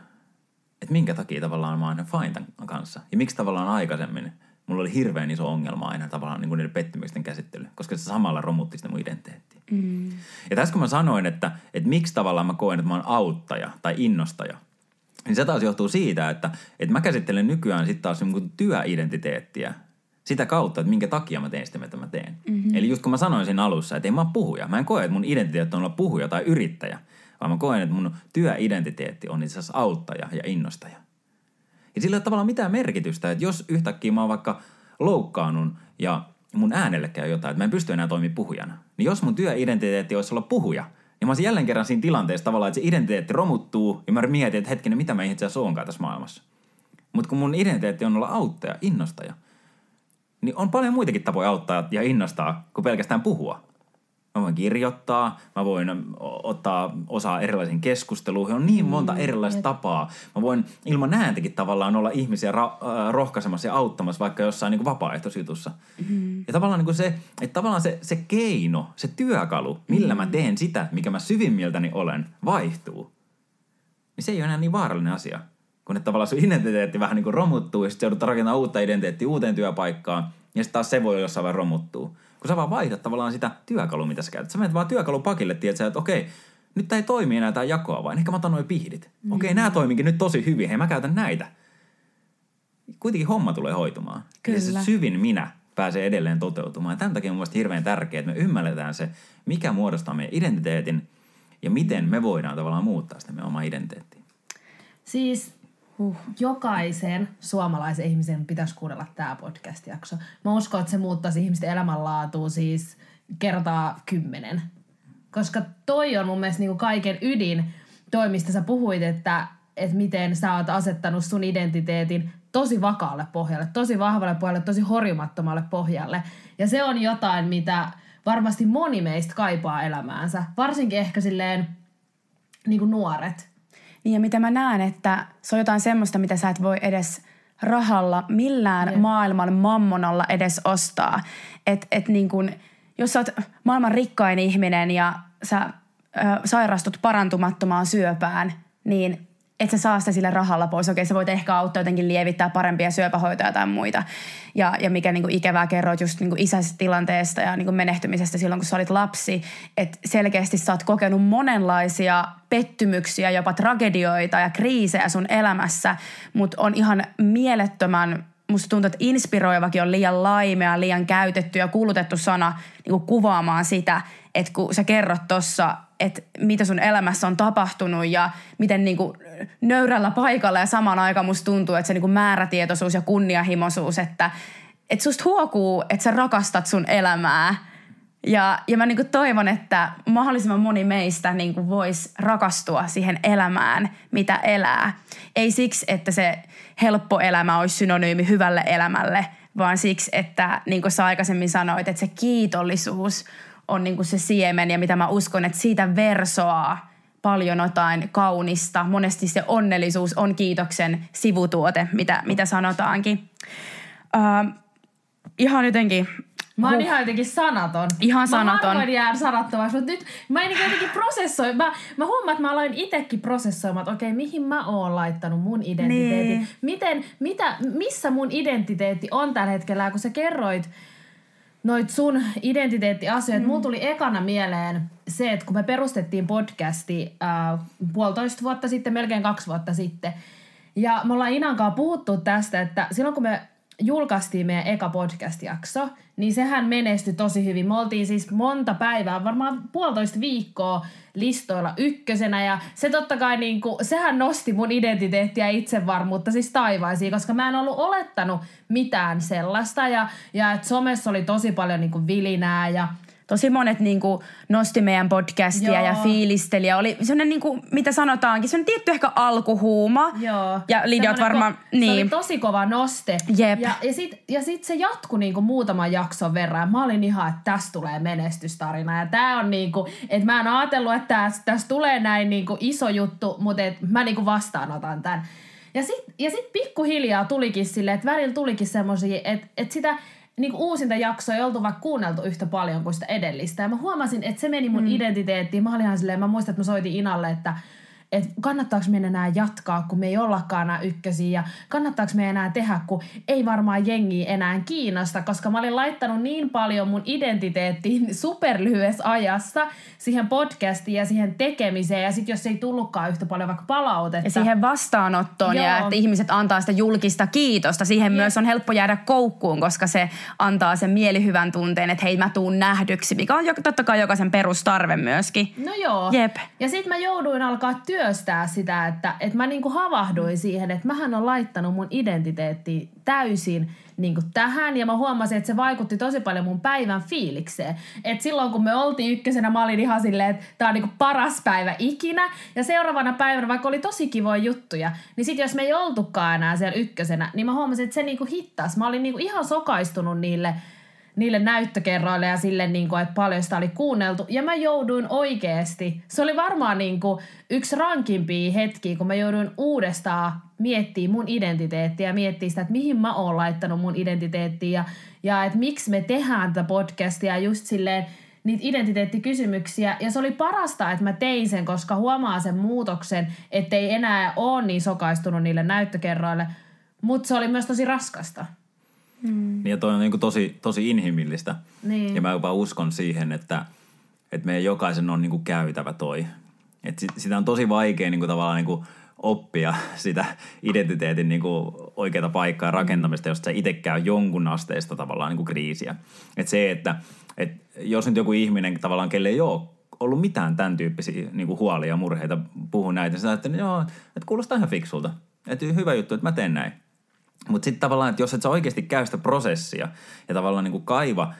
Että minkä takia tavallaan mä oon fine tämän kanssa. Ja miksi tavallaan aikaisemmin mulla oli hirveän iso ongelma aina tavallaan niin kuin niiden pettymysten käsittely, koska se samalla romutti sitä mun identiteettiä. Mm. Ja tässä kun mä sanoin, että, että miksi tavallaan mä koen, että mä oon auttaja tai innostaja, niin se taas johtuu siitä, että, että mä käsittelen nykyään sitten taas niin työidentiteettiä sitä kautta, että minkä takia mä teen sitä, mitä mä teen. Mm-hmm. Eli just kun mä sanoin siinä alussa, että ei mä oon puhuja. Mä en koe, että mun identiteetti on olla puhuja tai yrittäjä, vaan mä koen, että mun työidentiteetti on itse asiassa auttaja ja innostaja. Ja sillä ei ole tavallaan mitään merkitystä, että jos yhtäkkiä mä oon vaikka loukkaannut ja mun äänelle käy jotain, että mä en pysty enää toimimaan puhujana. Niin jos mun työidentiteetti olisi olla puhuja, niin mä olisin jälleen kerran siinä tilanteessa tavallaan, että se identiteetti romuttuu ja mä mietin, että hetkinen, mitä mä itse asiassa oonkaan tässä maailmassa. Mutta kun mun identiteetti on olla auttaja, innostaja, niin on paljon muitakin tapoja auttaa ja innostaa kuin pelkästään puhua. Mä voin kirjoittaa, mä voin ottaa osaa erilaisiin keskusteluihin. On niin monta mm, erilaista et... tapaa. Mä voin ilman ääntäkin tavallaan olla ihmisiä ra- rohkaisemassa ja auttamassa vaikka jossain niin vapaaehtoisjutussa. Mm. Ja tavallaan niin kuin se, että tavallaan se, se keino, se työkalu, millä mm. mä teen sitä, mikä mä syvimmiltäni olen, vaihtuu. Niin se ei ole enää niin vaarallinen asia. Kun että tavallaan sun identiteetti vähän niin kuin romuttuu ja sitten joudut rakentamaan uutta identiteettiä uuteen työpaikkaan. Ja sitten taas se voi jossain vaiheessa romuttuu kun sä vaan vaihdat tavallaan sitä työkalua, mitä sä käytät. Sä menet vaan työkalupakille, tiedät että okei, nyt tämä ei toimi enää tämä jakoa, vaan ehkä mä otan noin pihdit. Mm. Okei, nämä toimikin nyt tosi hyvin, hei mä käytän näitä. Kuitenkin homma tulee hoitumaan. Kyllä. Ja se syvin minä pääsee edelleen toteutumaan. Ja tämän takia on mielestäni hirveän tärkeää, että me ymmärretään se, mikä muodostaa meidän identiteetin ja miten me voidaan tavallaan muuttaa sitä meidän omaa identiteettiä. Siis Huh. Jokaisen suomalaisen ihmisen pitäisi kuunnella tämä podcast-jakso. Mä uskon, että se muuttaisi ihmisten elämänlaatua siis kertaa kymmenen. Koska toi on mun mielestä niinku kaiken ydin toi, mistä sä puhuit, että, että miten sä oot asettanut sun identiteetin tosi vakaalle pohjalle, tosi vahvalle pohjalle, tosi horjumattomalle pohjalle. Ja se on jotain, mitä varmasti moni meistä kaipaa elämäänsä. Varsinkin ehkä silleen niin kuin nuoret – niin ja mitä mä näen, että se on jotain semmoista, mitä sä et voi edes rahalla millään yeah. maailman mammonalla edes ostaa. Että et niin kun, jos sä oot maailman rikkain ihminen ja sä ö, sairastut parantumattomaan syöpään, niin et sä saa sitä sillä rahalla pois. Okei, sä voit ehkä auttaa jotenkin lievittää parempia syöpähoitoja tai muita. Ja, ja mikä niinku ikävää kerroit just niinku isästä tilanteesta ja niinku menehtymisestä silloin, kun sä olit lapsi. Että selkeästi sä oot kokenut monenlaisia pettymyksiä, jopa tragedioita ja kriisejä sun elämässä. Mutta on ihan mielettömän musta tuntuu, että inspiroivakin on liian laimea, liian käytetty ja kulutettu sana niin kuvaamaan sitä, että kun sä kerrot tuossa että mitä sun elämässä on tapahtunut ja miten niin kuin nöyrällä paikalla ja samaan aikaan musta tuntuu, että se niin kuin määrätietoisuus ja kunnianhimoisuus, että, että susta huokuu, että sä rakastat sun elämää. Ja, ja mä niin toivon, että mahdollisimman moni meistä niin kuin voisi rakastua siihen elämään, mitä elää. Ei siksi, että se helppo elämä olisi synonyymi hyvälle elämälle, vaan siksi, että niin kuin sä aikaisemmin sanoit, että se kiitollisuus – on niin kuin se siemen ja mitä mä uskon, että siitä versoaa paljon jotain kaunista. Monesti se onnellisuus on kiitoksen sivutuote, mitä, mitä sanotaankin. Uh, ihan jotenkin Mä oon huh. ihan jotenkin sanaton. Ihan sanaton. Mä jää sanattomaksi, mutta nyt mä en jotenkin prosessoi. Mä, mä huomaan, että mä aloin itekin prosessoimaan, että okei, mihin mä oon laittanut mun identiteetin. Niin. Miten, mitä, missä mun identiteetti on tällä hetkellä, kun sä kerroit noit sun identiteettiasioita. Mm. Mulla tuli ekana mieleen se, että kun me perustettiin podcasti äh, puolitoista vuotta sitten, melkein kaksi vuotta sitten, ja me ollaan Inankaan puhuttu tästä, että silloin kun me julkaistiin meidän eka podcast-jakso, niin sehän menestyi tosi hyvin. Me oltiin siis monta päivää, varmaan puolitoista viikkoa listoilla ykkösenä ja se totta kai niin kuin, sehän nosti mun identiteettiä ja itsevarmuutta siis taivaisiin, koska mä en ollut olettanut mitään sellaista ja, ja että somessa oli tosi paljon niin kuin vilinää ja tosi monet niin kuin, nosti meidän podcastia Joo. ja fiilisteli. Ja oli sellainen, niin kuin, mitä sanotaankin, se on tietty ehkä alkuhuuma. Joo. Ja Semmoinen varmaan, ko- Se oli niin. tosi kova noste. Jep. Ja, ja sitten ja sit se jatkui niinku muutaman jakson verran. Ja mä olin ihan, että tästä tulee menestystarina. Ja tää on niinku, että mä en ajatellut, että tästä täs tulee näin niinku iso juttu, mutta et mä niinku vastaanotan tämän. Ja sitten ja sit pikkuhiljaa tulikin silleen, että välillä tulikin semmosia, että et sitä niinku uusinta jaksoa ei oltu vaikka kuunneltu yhtä paljon kuin sitä edellistä. Ja mä huomasin, että se meni mun mm. identiteettiin. Mä olin ihan silleen, mä muistan, että mä soitin Inalle, että että kannattaako meidän enää jatkaa, kun me ei ollakaan enää ykkösiä ja kannattaako me enää tehdä, kun ei varmaan jengi enää kiinnosta, koska mä olin laittanut niin paljon mun identiteettiin superlyhyessä ajassa siihen podcastiin ja siihen tekemiseen ja sitten jos ei tullutkaan yhtä paljon vaikka palautetta. Ja siihen vastaanottoon Joo. ja että ihmiset antaa sitä julkista kiitosta. Siihen Jep. myös on helppo jäädä koukkuun, koska se antaa sen mielihyvän tunteen, että hei mä tuun nähdyksi, mikä on totta kai jokaisen perustarve myöskin. No joo. Jep. Ja sitten mä jouduin alkaa työstää sitä, että, että mä niinku havahduin siihen, että mähän on laittanut mun identiteetti täysin niinku tähän. Ja mä huomasin, että se vaikutti tosi paljon mun päivän fiilikseen. Et silloin kun me oltiin ykkösenä, mä olin ihan silleen, että tää on niinku paras päivä ikinä. Ja seuraavana päivänä, vaikka oli tosi kivoja juttuja, niin sit jos me ei oltukaan enää siellä ykkösenä, niin mä huomasin, että se niinku hittas. Mä olin niinku ihan sokaistunut niille niille näyttökerroille ja sille, niin kuin, että paljon sitä oli kuunneltu. Ja mä jouduin oikeasti, se oli varmaan niin kuin, yksi rankimpia hetkiä, kun mä jouduin uudestaan miettimään mun identiteettiä ja miettimään sitä, että mihin mä oon laittanut mun identiteettiä ja, ja että miksi me tehdään tätä podcastia just silleen, niitä identiteettikysymyksiä. Ja se oli parasta, että mä tein sen, koska huomaa sen muutoksen, ettei enää ole niin sokaistunut niille näyttökerroille. Mutta se oli myös tosi raskasta. Niin ja toi on niin tosi, tosi inhimillistä. Niin. Ja mä jopa uskon siihen, että, että meidän jokaisen on niin kuin käytävä toi. Et sit, sitä on tosi vaikea niin kuin tavallaan niin kuin oppia sitä identiteetin niin kuin oikeata paikkaa ja rakentamista, jos sä itse käy jonkun asteista tavallaan niin kuin kriisiä. Et se, että et jos nyt joku ihminen tavallaan, kelle ei ole ollut mitään tämän tyyppisiä niin kuin huolia ja murheita, puhuu näitä, niin että joo, että kuulostaa ihan fiksulta. Että hyvä juttu, että mä teen näin. Mutta sitten tavallaan, että jos et sä oikeasti käy sitä prosessia ja tavallaan niin kaiva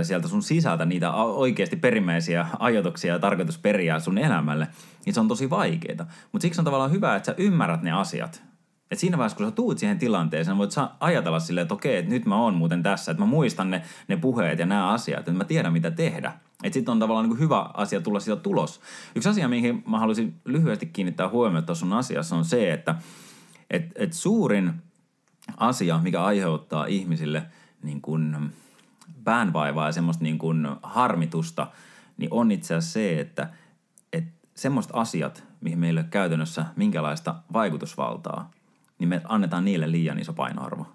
ö, sieltä sun sisältä niitä oikeasti perimmäisiä ajatuksia ja tarkoitusperiä sun elämälle, niin se on tosi vaikeaa. Mutta siksi on tavallaan hyvä, että sä ymmärrät ne asiat. Et siinä vaiheessa, kun sä tuut siihen tilanteeseen, voit sä ajatella silleen, että okei, että nyt mä oon muuten tässä, että mä muistan ne, ne puheet ja nämä asiat, että mä tiedän mitä tehdä. Että sitten on tavallaan niin kuin hyvä asia tulla siitä tulos. Yksi asia, mihin mä haluaisin lyhyesti kiinnittää huomiota sun asiassa on se, että et, et suurin asia, mikä aiheuttaa ihmisille niin kuin päänvaivaa ja semmoista niin kuin harmitusta, niin on itse asiassa se, että, että semmoiset asiat, mihin meillä ei ole käytännössä minkälaista vaikutusvaltaa, niin me annetaan niille liian iso painoarvo.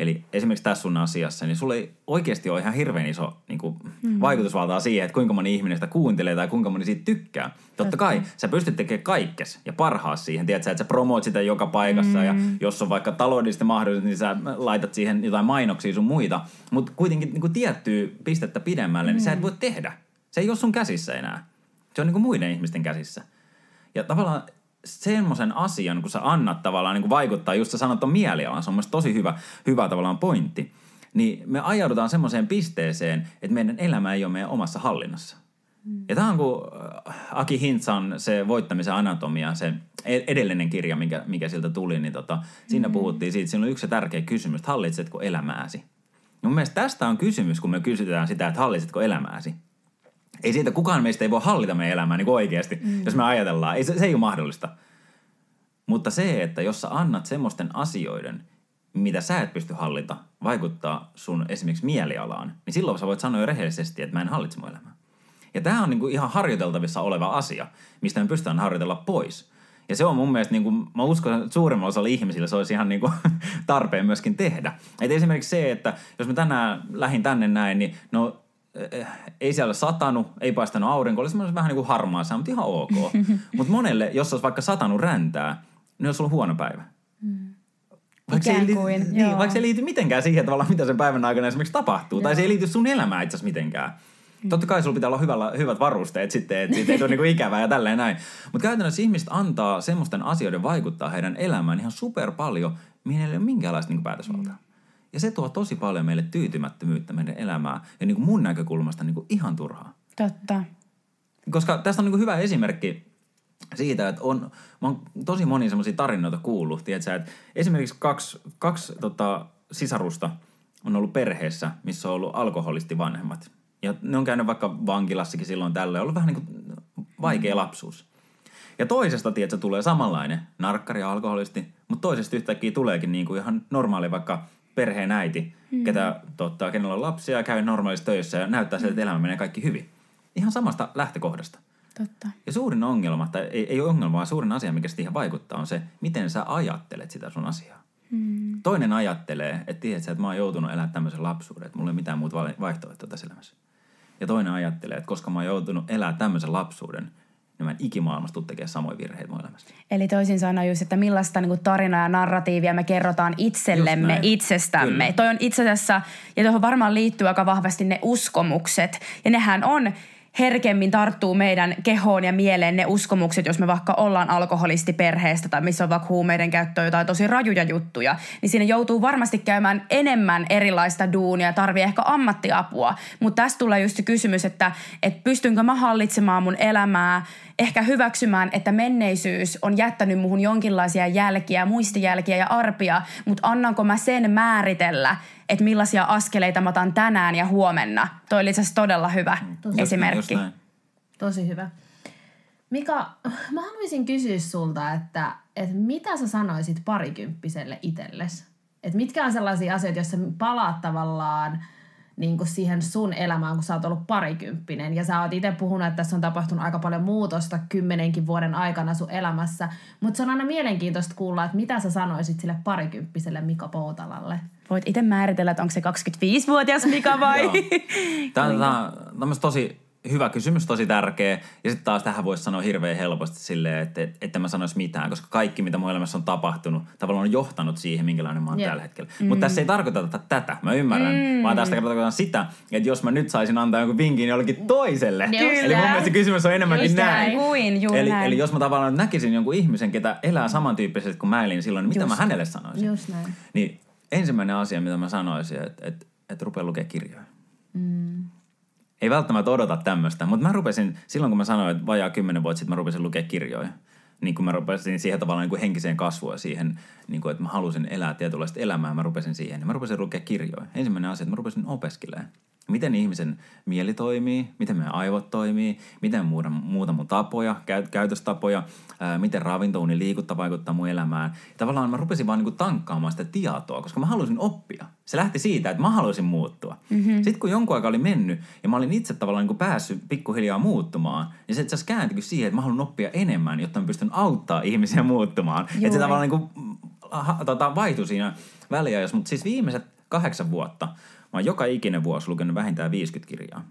Eli esimerkiksi tässä sun asiassa, niin sulla ei oikeasti ole ihan hirveän iso niin kuin, mm. vaikutusvaltaa siihen, että kuinka moni ihminen sitä kuuntelee tai kuinka moni siitä tykkää. Totta kai sä pystyt tekemään kaikkes ja parhaa siihen. Tiedätkö, että sä promoot sitä joka paikassa mm. ja jos on vaikka taloudellisesti mahdollisuus, niin sä laitat siihen jotain mainoksia sun muita. Mutta kuitenkin niin kuin tiettyä pistettä pidemmälle, mm. niin sä et voi tehdä. Se ei ole sun käsissä enää. Se on niin kuin muiden ihmisten käsissä. Ja tavallaan semmoisen asian, kun sä annat tavallaan niin kuin vaikuttaa, just sä sanot on mielialan, se on mielestäni tosi hyvä, hyvä tavallaan pointti, niin me ajaudutaan semmoiseen pisteeseen, että meidän elämä ei ole meidän omassa hallinnassa. Mm. Ja tämä on kuin äh, Aki Hintsan se voittamisen anatomia, se e- edellinen kirja, mikä, mikä siltä tuli, niin tota, siinä mm. puhuttiin siitä, siinä on yksi tärkeä kysymys, että hallitsetko elämääsi? Ja mun mielestä tästä on kysymys, kun me kysytään sitä, että hallitsetko elämääsi. Ei siitä kukaan meistä ei voi hallita meidän elämää niin oikeasti, mm. jos me ajatellaan. Ei, se, se ei ole mahdollista. Mutta se, että jos sä annat semmoisten asioiden, mitä sä et pysty hallita, vaikuttaa sun esimerkiksi mielialaan, niin silloin sä voit sanoa jo rehellisesti, että mä en hallitse mun elämää. Ja tämä on niinku ihan harjoiteltavissa oleva asia, mistä me pystytään harjoitella pois. Ja se on mun mielestä, niin kuin, mä uskon, että suurimmalla osalla ihmisillä se olisi ihan niin kuin, tarpeen myöskin tehdä. Et esimerkiksi se, että jos mä tänään lähdin tänne näin, niin no ei siellä satanut, ei paistanut aurinko, oli semmoinen vähän niin kuin harmaa sää, mutta ihan ok. mutta monelle, jos olisi vaikka satanut räntää, niin olisi ollut huono päivä. Vaikka se, ei liity, kuin, niin, vaikka se ei liity mitenkään siihen tavallaan, mitä sen päivän aikana esimerkiksi tapahtuu. Joo. Tai se ei liity sun elämään itse asiassa mitenkään. Totta kai sulla pitää olla hyvällä, hyvät varusteet sitten, että siitä ei tule niinku ikävää ja tälleen näin. Mutta käytännössä ihmiset antaa semmoisten asioiden vaikuttaa heidän elämään ihan super paljon, mihin ei ole minkäänlaista niinku päätösvaltaa. Ja se tuo tosi paljon meille tyytymättömyyttä meidän elämää ja niin kuin mun näkökulmasta niin kuin ihan turhaa. Totta. Koska tästä on niin kuin hyvä esimerkki siitä, että on, mä oon tosi moni semmoisia tarinoita kuullut, tiedätkö, että esimerkiksi kaksi, kaksi tota, sisarusta on ollut perheessä, missä on ollut alkoholisti vanhemmat. Ja ne on käynyt vaikka vankilassakin silloin tällöin, ollut vähän niin kuin vaikea lapsuus. Ja toisesta, tiedätkö, tulee samanlainen narkkari ja alkoholisti, mutta toisesta yhtäkkiä tuleekin niin kuin ihan normaali vaikka perheen äiti, mm. ketä, totta, kenellä on lapsia ja käy normaalissa töissä ja näyttää siltä, että elämä menee kaikki hyvin. Ihan samasta lähtökohdasta. Totta. Ja suurin ongelma, tai ei, ei ole ongelma, vaan suurin asia, mikä siihen vaikuttaa, on se, miten sä ajattelet sitä sun asiaa. Mm. Toinen ajattelee, että tiedät sä, että mä oon joutunut elämään tämmöisen lapsuuden, että mulla ei mitään muuta vaihtoehtoa tässä elämässä. Ja toinen ajattelee, että koska mä oon joutunut elämään tämmöisen lapsuuden, niin mä en ikimaailmassa tule tekemään samoja virheitä mun elämässä. Eli toisin sanoen just, että millaista niin tarinaa ja narratiivia me kerrotaan itsellemme itsestämme. Kyllä. Toi on itse asiassa, ja tuohon varmaan liittyy aika vahvasti ne uskomukset. Ja nehän on herkemmin tarttuu meidän kehoon ja mieleen ne uskomukset, jos me vaikka ollaan alkoholistiperheestä tai missä on vaikka huumeiden käyttöä jotain tosi rajuja juttuja, niin siinä joutuu varmasti käymään enemmän erilaista duunia, tarvii ehkä ammattiapua. Mutta tässä tulee just se kysymys, että, että pystynkö mä hallitsemaan mun elämää, ehkä hyväksymään, että menneisyys on jättänyt muhun jonkinlaisia jälkiä, muistijälkiä ja arpia, mutta annanko mä sen määritellä, että millaisia askeleita mä otan tänään ja huomenna. Toi oli itse todella hyvä Tosi esimerkki. Tosi hyvä. Mika, mä haluaisin kysyä sulta, että, että mitä sä sanoisit parikymppiselle itsellesi? Että mitkä on sellaisia asioita, joissa palaat tavallaan niin kuin siihen sun elämään, kun sä oot ollut parikymppinen. Ja sä oot itse puhunut, että tässä on tapahtunut aika paljon muutosta kymmenenkin vuoden aikana sun elämässä. Mutta se on aina mielenkiintoista kuulla, että mitä sä sanoisit sille parikymppiselle Mika Poutalalle voit itse määritellä, että onko se 25-vuotias Mika vai? Tämä on tosi hyvä kysymys, tosi tärkeä. Ja sitten taas tähän voisi sanoa hirveän helposti silleen, että, että mä sanoisi mitään, koska kaikki, mitä mun elämässä on tapahtunut, tavallaan on johtanut siihen, minkälainen mä oon yeah. tällä hetkellä. Mm. Mutta tässä ei tarkoita tätä, mä ymmärrän, mm. vaan tästä tarkoitetaan sitä, että jos mä nyt saisin antaa jonkun vinkin jollekin toiselle. Kyllä. Eli mun mielestä kysymys on enemmänkin Just näin. Kuin, eli, näin. eli jos mä tavallaan näkisin jonkun ihmisen, ketä elää samantyyppisesti kuin mä elin silloin, niin mitä Just. mä hänelle sanoisin? Just näin. Niin ensimmäinen asia, mitä mä sanoisin, että et, et rupea lukea kirjoja. Mm. Ei välttämättä odota tämmöistä, mutta mä rupesin, silloin kun mä sanoin, että vajaa kymmenen vuotta sitten mä rupesin lukea kirjoja, niin kun mä rupesin siihen tavallaan niin henkiseen kasvua siihen, niin kuin, että mä halusin elää tietynlaista elämää, mä rupesin siihen. Niin mä rupesin lukea kirjoja. Ensimmäinen asia, että mä rupesin opiskelemaan miten ihmisen mieli toimii, miten meidän aivot toimii, miten muuta, muuta mun tapoja, käy, käytöstapoja, ää, miten ravintouni liikutta vaikuttaa mun elämään. Ja tavallaan mä rupesin vaan niinku tankkaamaan sitä tietoa, koska mä halusin oppia. Se lähti siitä, että mä halusin muuttua. Mm-hmm. Sitten kun jonkun aika oli mennyt ja mä olin itse tavallaan niinku päässyt pikkuhiljaa muuttumaan, niin se itse asiassa kääntyi siihen, että mä haluan oppia enemmän, jotta mä pystyn auttaa ihmisiä muuttumaan. Että se tavallaan niinku, ha, tota, vaihtui siinä väliajassa. Mutta siis viimeiset kahdeksan vuotta – Mä oon joka ikinen vuosi lukenut vähintään 50 kirjaa.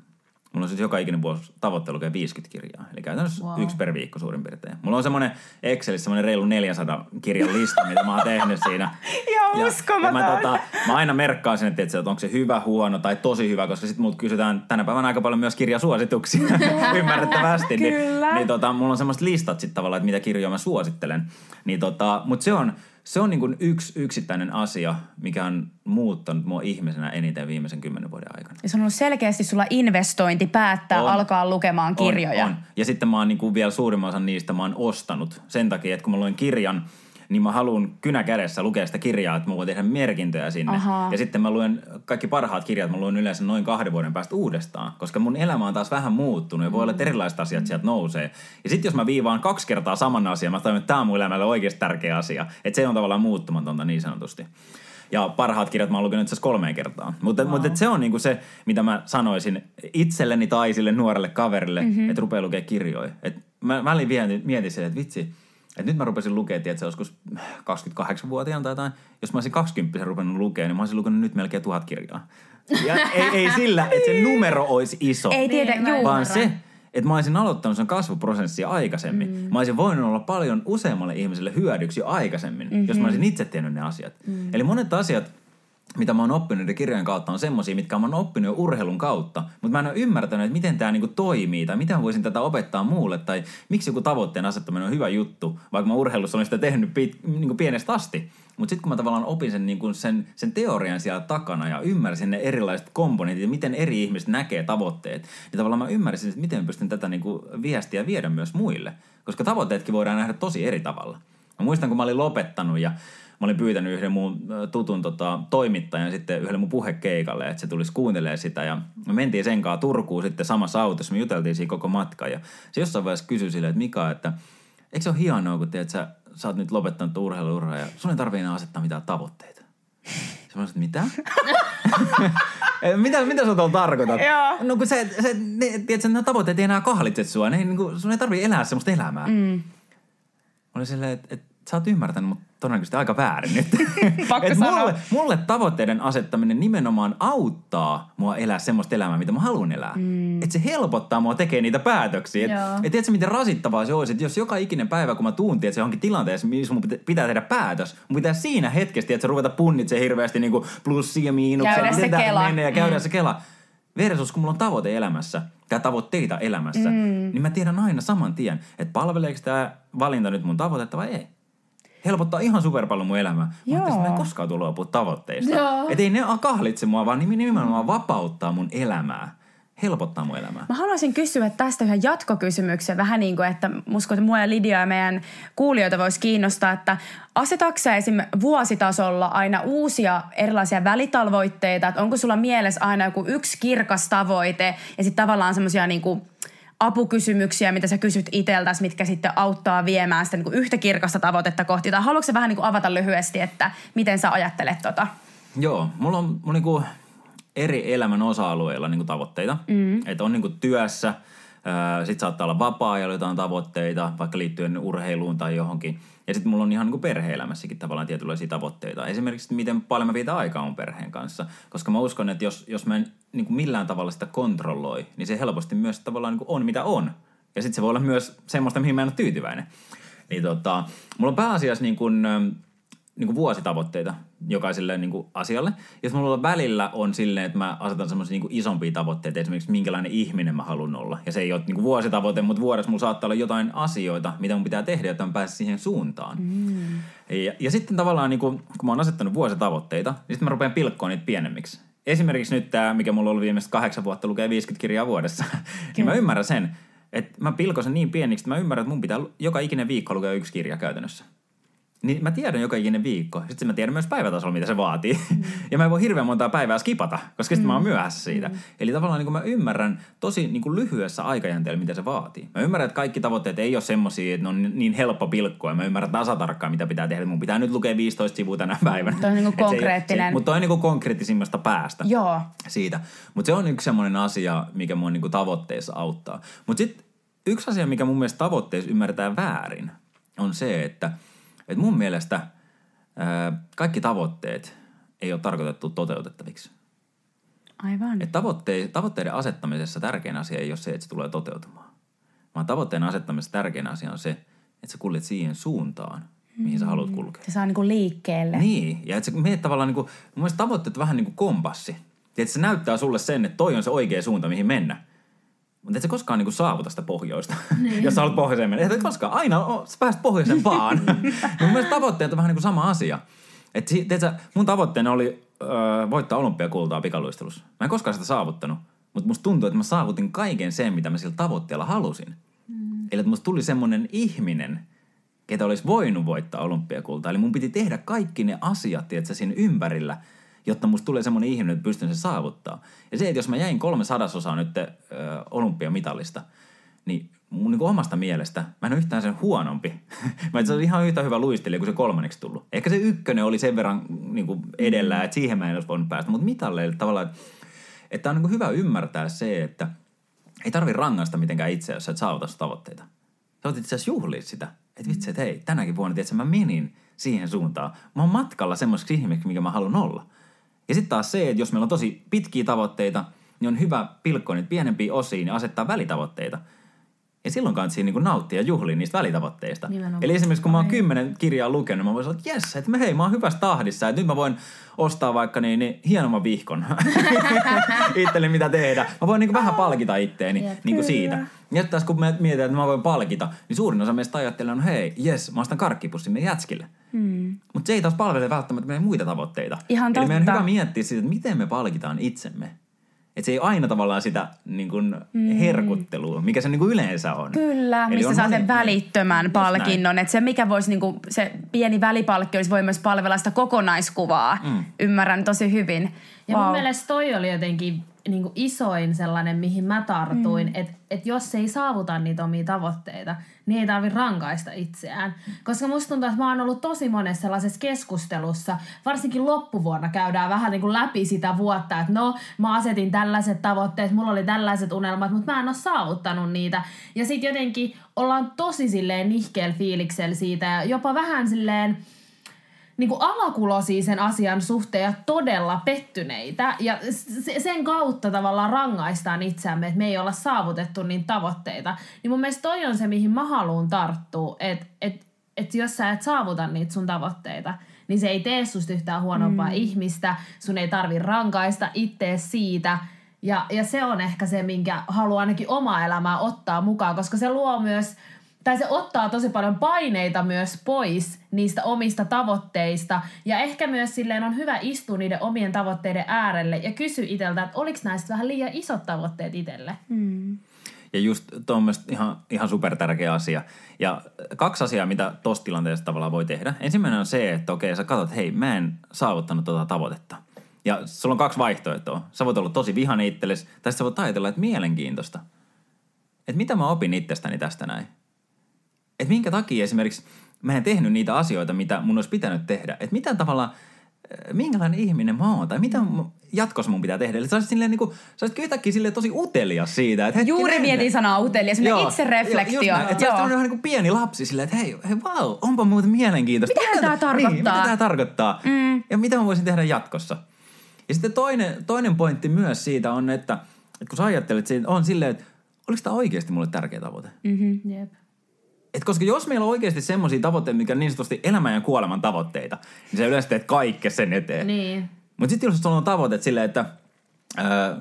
Mulla on siis joka ikinen vuosi tavoitte lukea 50 kirjaa. Eli käytännössä wow. yksi per viikko suurin piirtein. Mulla on semmoinen Excelissä semmoinen reilu 400 kirjan lista, mitä mä oon tehnyt siinä. ja, ja, ja mä, tota, mä aina merkkaan sen, että, että onko se hyvä, huono tai tosi hyvä, koska sitten multa kysytään tänä päivänä aika paljon myös kirjasuosituksia ymmärrettävästi. niin, niin tota, mulla on semmoista listat sitten tavallaan, että mitä kirjoja mä suosittelen. Niin tota, Mutta se on, se on niin kuin yksi yksittäinen asia, mikä on muuttanut mua ihmisenä eniten viimeisen kymmenen vuoden aikana. Ja se on ollut selkeästi sulla investointi päättää on. alkaa lukemaan kirjoja. On, on. Ja sitten mä oon niin kuin vielä suurimman osan niistä mä oon ostanut sen takia, että kun mä luen kirjan – niin mä haluan kynä kädessä lukea sitä kirjaa, että mä voin tehdä merkintöjä sinne. Aha. Ja sitten mä luen kaikki parhaat kirjat, mä luen yleensä noin kahden vuoden päästä uudestaan, koska mun elämä on taas vähän muuttunut ja voi olla, että erilaiset asiat sieltä nousee. Ja sitten jos mä viivaan kaksi kertaa saman asian, mä tajun, että tämä on mun elämälle oikeasti tärkeä asia. Että se on tavallaan muuttumatonta niin sanotusti. Ja parhaat kirjat mä oon lukenut itse asiassa kolmeen kertaan. Mutta, wow. mutta se on niinku se, mitä mä sanoisin itselleni tai sille nuorelle kaverille, mm-hmm. että rupeaa lukemaan kirjoja. Et mä välin mietin sen, että vitsi, et nyt mä rupesin lukea, että se joskus 28-vuotiaana tai jotain. Jos mä olisin 20 rupennut lukea, niin mä olisin lukenut nyt melkein tuhat kirjaa. Ja ei, ei sillä, että se numero olisi iso. Ei tiedä, niin, Vaan se, että mä olisin aloittanut sen kasvuprosessia aikaisemmin. Mm. Mä olisin voinut olla paljon useammalle ihmiselle hyödyksi jo aikaisemmin, mm-hmm. jos mä olisin itse tehnyt ne asiat. Mm. Eli monet asiat, mitä mä oon oppinut niiden kirjojen kautta, on semmosia, mitkä mä oon oppinut jo urheilun kautta. Mutta mä en ole ymmärtänyt, että miten tämä niinku toimii tai miten voisin tätä opettaa muulle tai miksi joku tavoitteen asettaminen on hyvä juttu, vaikka mä urheilussa olen sitä tehnyt pit, niinku pienestä asti. Mutta sitten kun mä tavallaan opin sen, niinku sen, sen teorian siellä takana ja ymmärsin ne erilaiset komponentit ja miten eri ihmiset näkee tavoitteet, niin tavallaan mä ymmärsin, että miten pystyn tätä niinku viestiä viedä myös muille. Koska tavoitteetkin voidaan nähdä tosi eri tavalla. Mä muistan, kun mä olin lopettanut ja mä olin pyytänyt yhden mun tutun tota, toimittajan sitten yhdelle mun puhekeikalle, että se tulisi kuuntelemaan sitä. Ja me mentiin sen kanssa Turkuun sitten samassa autossa, me juteltiin siinä koko matka. Ja se jossain vaiheessa kysyi silleen, että Mika, että eikö se ole hienoa, kun tiedät, sä, sä oot nyt lopettanut urheiluuraa ja sun ei tarvitse enää asettaa mitään tavoitteita. Se mä että mitä? mitä, mitä sä tuolla tarkoitat? Joo. No kun se, se ne, tiedätkö, ne tavoitteet ei enää kahlitse sua. Ne, niin kuin, sun ei tarvitse elää semmoista elämää. Mm. Mä olin silleen, että et, sä oot ymmärtänyt, mutta todennäköisesti aika väärin nyt. Pakko sanoa. mulle, mulle tavoitteiden asettaminen nimenomaan auttaa mua elää semmoista elämää, mitä mä haluan elää. Mm. Että se helpottaa mua tekemään niitä päätöksiä. Et, Joo. et tiedätkö, miten rasittavaa se olisi, että jos joka ikinen päivä, kun mä tuun, tiedätkö, johonkin tilanteessa, missä mun pitä- pitää tehdä päätös, mun pitää siinä hetkessä, että ruveta punnitsemaan hirveästi niin plussia ja miinuksia. Käydä se kela. menee Ja käydä mm. se kela. Versus, kun mulla on tavoite elämässä, tai tavoitteita elämässä, mm. niin mä tiedän aina saman tien, että palveleeko tämä valinta nyt mun tavoitetta vai ei. Helpottaa ihan superpallo mun elämää. Joo. Mutta mä en koskaan tule luopua tavoitteista. Että ei ne kahlitse mua, vaan nimenomaan vapauttaa mun elämää. Helpottaa mun elämää. Mä haluaisin kysyä tästä yhden jatkokysymyksen, vähän niin kuin, että musko, että mua ja Lidia ja meidän kuulijoita voisi kiinnostaa, että asetatko esim. vuositasolla aina uusia erilaisia välitavoitteita, että onko sulla mielessä aina joku yksi kirkas tavoite ja sitten tavallaan semmoisia niin kuin apukysymyksiä, mitä sä kysyt itseltäsi, mitkä sitten auttaa viemään sitä niin kuin yhtä kirkasta tavoitetta kohti. Tai haluatko sä vähän niin kuin avata lyhyesti, että miten sä ajattelet tota? Joo, mulla on, mulla on niinku eri elämän osa-alueilla niinku tavoitteita. Mm. Että on niinku työssä, sitten saattaa olla vapaa-ajalla jotain tavoitteita, vaikka liittyen urheiluun tai johonkin. Ja sitten mulla on ihan niinku perhe-elämässäkin tavallaan tietynlaisia tavoitteita. Esimerkiksi, että miten paljon mä viitän aikaa mun perheen kanssa. Koska mä uskon, että jos, jos mä en niinku millään tavalla sitä kontrolloi, niin se helposti myös tavallaan niinku on mitä on. Ja sitten se voi olla myös semmoista, mihin mä en ole tyytyväinen. Niin tota, mulla on pääasiassa niin kuin, niin kuin vuositavoitteita jokaiselle niin kuin asialle. Ja sitten mulla välillä on silleen, että mä asetan semmoisia niin isompia tavoitteita, esimerkiksi minkälainen ihminen mä haluan olla. Ja se ei ole niin kuin vuositavoite, mutta vuodessa mulla saattaa olla jotain asioita, mitä mun pitää tehdä, jotta mä pääsen siihen suuntaan. Mm. Ja, ja sitten tavallaan, niin kuin, kun mä oon asettanut vuositavoitteita, niin sitten mä rupean pilkkoon niitä pienemmiksi. Esimerkiksi nyt tämä, mikä mulla on ollut viimeiset kahdeksan vuotta, lukee 50 kirjaa vuodessa. niin mä ymmärrän sen, että mä pilkon sen niin pieniksi, että mä ymmärrän, että mun pitää joka ikinen viikko lukea yksi kirja käytännössä. Niin mä tiedän joka ikinen viikko. Sitten mä tiedän myös päivätasolla, mitä se vaatii. Mm. ja mä en voi hirveän montaa päivää skipata, koska sitten mm. mä oon myöhässä siitä. Mm. Eli tavallaan niin kuin mä ymmärrän tosi niin kuin lyhyessä aikajänteellä, mitä se vaatii. Mä ymmärrän, että kaikki tavoitteet ei ole semmosia, että ne on niin helppo pilkkoa. Mä ymmärrän tasatarkkaan, mitä pitää tehdä. Mun pitää nyt lukea 15 sivua tänä päivänä. Toi on niin kuin Et se konkreettinen. Se, mutta toi on niin kuin konkreettisimmasta päästä Joo. siitä. Mutta se on yksi semmoinen asia, mikä mua niinku tavoitteessa auttaa. Mutta sitten yksi asia, mikä mun mielestä tavoitteessa ymmärtää väärin, on se, että, että mun mielestä ää, kaikki tavoitteet ei ole tarkoitettu toteutettaviksi. Aivan. Et tavoitte, tavoitteiden asettamisessa tärkein asia ei ole se, että se tulee toteutumaan. Vaan tavoitteen asettamisessa tärkein asia on se, että sä kuljet siihen suuntaan, mihin sä haluat kulkea. Se saa niin kuin liikkeelle. Niin, ja että sä meet tavallaan niin kuin, mun mielestä tavoitteet on vähän niin kuin kompassi. Että se näyttää sulle sen, että toi on se oikea suunta, mihin mennä. Mutta et sä koskaan niin saavuta sitä pohjoista, niin. jos sä haluat pohjoiseen mennä. Et koskaan, aina o, sä pääset pohjoiseen vaan. niin mun mielestä tavoitteet on vähän niin kuin sama asia. Et, tiedätkö, mun tavoitteena oli öö, voittaa olympiakultaa pikaluistelussa. Mä en koskaan sitä saavuttanut, mutta musta tuntuu, että mä saavutin kaiken sen, mitä mä sillä tavoitteella halusin. Mm. Eli että musta tuli semmoinen ihminen, ketä olisi voinut voittaa olympiakultaa. Eli mun piti tehdä kaikki ne asiat, tiedätkö, siinä ympärillä, jotta musta tulee semmoinen ihminen, että pystyn sen saavuttaa. Ja se, että jos mä jäin kolme sadasosaa nyt ö, olympiamitalista, niin mun niin omasta mielestä mä en ole yhtään sen huonompi. mä se on ihan yhtä hyvä luistelija kuin se kolmanneksi tullut. Ehkä se ykkönen oli sen verran niin kuin edellä, että siihen mä en olisi voinut päästä. Mutta mitalleille tavallaan, että, että on niin kuin hyvä ymmärtää se, että ei tarvi rangaista mitenkään itseä, jos sä et saavuta tavoitteita. Sä voit itse asiassa juhlia sitä. Että vitsi, että hei, tänäkin vuonna, tiedätkö, mä menin siihen suuntaan. Mä oon matkalla semmoiseksi ihmiseksi, mikä mä haluan olla. Ja sitten taas se, että jos meillä on tosi pitkiä tavoitteita, niin on hyvä pilkkoa niitä pienempiin osiin ja asettaa välitavoitteita. Ja silloin kannattaa niin nauttia ja juhlia niistä välitavoitteista. Nimenomaan. Eli esimerkiksi kun mä oon kymmenen kirjaa lukenut, mä voin sanoa, että jes, että hei, mä oon hyvässä tahdissa, että nyt mä voin ostaa vaikka niin, niin hienomman vihkon itselle mitä tehdä. Mä voin niin vähän palkita itteeni Jep. niin siitä. Ja taas kun me mietitään, että mä voin palkita, niin suurin osa meistä ajattelee, no hei, jes, mä ostan karkkipussin meidän jätskille. Hmm. Mutta se ei taas palvele välttämättä meidän muita tavoitteita. Ihan Eli meidän on hyvä miettiä siitä, että miten me palkitaan itsemme. Että se ei aina tavallaan sitä niin kuin herkuttelua, mikä se niin kuin yleensä on. Kyllä, Eli mistä on saa moni- sen välittömän Just palkinnon. Että se mikä voisi, niinku, se pieni välipalkki olisi voi myös palvella sitä kokonaiskuvaa. Mm. Ymmärrän tosi hyvin. Ja mun Vau. mielestä toi oli jotenkin niin kuin isoin sellainen, mihin mä tartuin, mm. että et jos ei saavuta niitä omia tavoitteita, niin ei tarvi rankaista itseään. Koska musta tuntuu, että mä oon ollut tosi monessa sellaisessa keskustelussa, varsinkin loppuvuonna käydään vähän niin kuin läpi sitä vuotta, että no, mä asetin tällaiset tavoitteet, mulla oli tällaiset unelmat, mutta mä en ole saavuttanut niitä. Ja sitten jotenkin ollaan tosi silleen nihkeellä fiiliksellä siitä ja jopa vähän silleen, niin kuin alakulosia sen asian suhteen ja todella pettyneitä. Ja se- sen kautta tavallaan rangaistaan itseämme, että me ei olla saavutettu niin tavoitteita. Niin mun mielestä toi on se, mihin mä haluan tarttua, että et, et jos sä et saavuta niitä sun tavoitteita, niin se ei tee susta yhtään huonompaa mm. ihmistä. Sun ei tarvi rankaista ittees siitä. Ja, ja se on ehkä se, minkä haluan ainakin omaa elämää ottaa mukaan, koska se luo myös tai se ottaa tosi paljon paineita myös pois niistä omista tavoitteista. Ja ehkä myös silleen on hyvä istua niiden omien tavoitteiden äärelle ja kysyä itseltä, että oliko näistä vähän liian isot tavoitteet itselle. Ja just tuo on mielestäni ihan, ihan super tärkeä asia. Ja kaksi asiaa, mitä tuossa tilanteessa tavallaan voi tehdä. Ensimmäinen on se, että okei, sä katsot, hei, mä en saavuttanut tuota tavoitetta. Ja sulla on kaksi vaihtoehtoa. Sä voit olla tosi vihane itsellesi, tai sä voit ajatella, että mielenkiintoista. Että mitä mä opin itsestäni tästä näin. Että minkä takia esimerkiksi mä en tehnyt niitä asioita, mitä mun olisi pitänyt tehdä. Että mitä tavallaan, äh, minkälainen ihminen mä oon, tai mitä mun- jatkossa mun pitää tehdä. Eli sä olisit silleen niin kuin, sä olisit yhtäkkiä silleen tosi utelias siitä. Että Juuri mietin sanaa utelias, semmoinen itsereflektio. Joo, just näin. Että sä Joo. olisit niin kuin pieni lapsi silleen, että hei, hei wow, onpa muuten mielenkiintoista. Mitähän tää tarkoittaa? Niin, mitä tää tarkoittaa? Mm. Ja mitä mä voisin tehdä jatkossa? Ja sitten toinen, toinen pointti myös siitä on, että, että kun sä ajattelet, siitä, on silleen, että oliko tämä oikeasti mulle tärkeä tavoite? Mm. Jep. Et koska jos meillä on oikeasti semmoisia tavoitteita, mikä on niin sanotusti elämän ja kuoleman tavoitteita, niin sä yleensä teet kaikkea sen eteen. Niin. Mutta sitten jos sulla on tavoite silleen, että... Öö,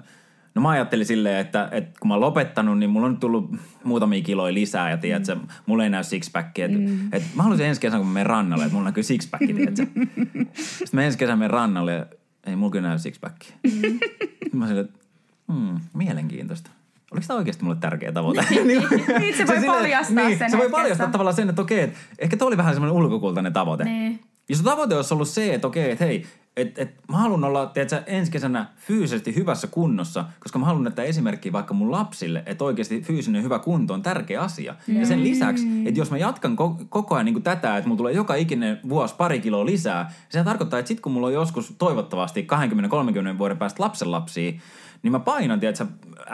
no mä ajattelin silleen, että, että kun mä oon lopettanut, niin mulla on nyt tullut muutamia kiloja lisää ja tiedätkö, mm. mulla ei näy sixpackia. Että, mm. että mä haluaisin ensi kesänä, kun mä menen rannalle, että mulla näkyy sixpack, tiedätkö. Sitten mä ensi kesänä menen rannalle ja ei mulla kyllä näy sixpackia. Mm. mä silleen, että hmm, mielenkiintoista. Oliko tämä oikeasti mulle tärkeä tavoite? Niin, se voi paljastaa niin, sen Se voi paljastaa tavallaan sen, että okei, että ehkä toi oli vähän semmoinen ulkokultainen tavoite. Niin. Jos tavoite olisi ollut se, että okei, että hei, että et, mä haluan olla tiedätkö, ensi kesänä fyysisesti hyvässä kunnossa, koska mä haluan näyttää esimerkkiä vaikka mun lapsille, että oikeasti fyysinen hyvä kunto on tärkeä asia. Ja sen lisäksi, että jos mä jatkan ko- koko ajan niin kuin tätä, että mulla tulee joka ikinen vuosi pari kiloa lisää, se tarkoittaa, että sit kun mulla on joskus toivottavasti 20-30 vuoden päästä lapsenlapsia, niin mä painan, tiedätkö,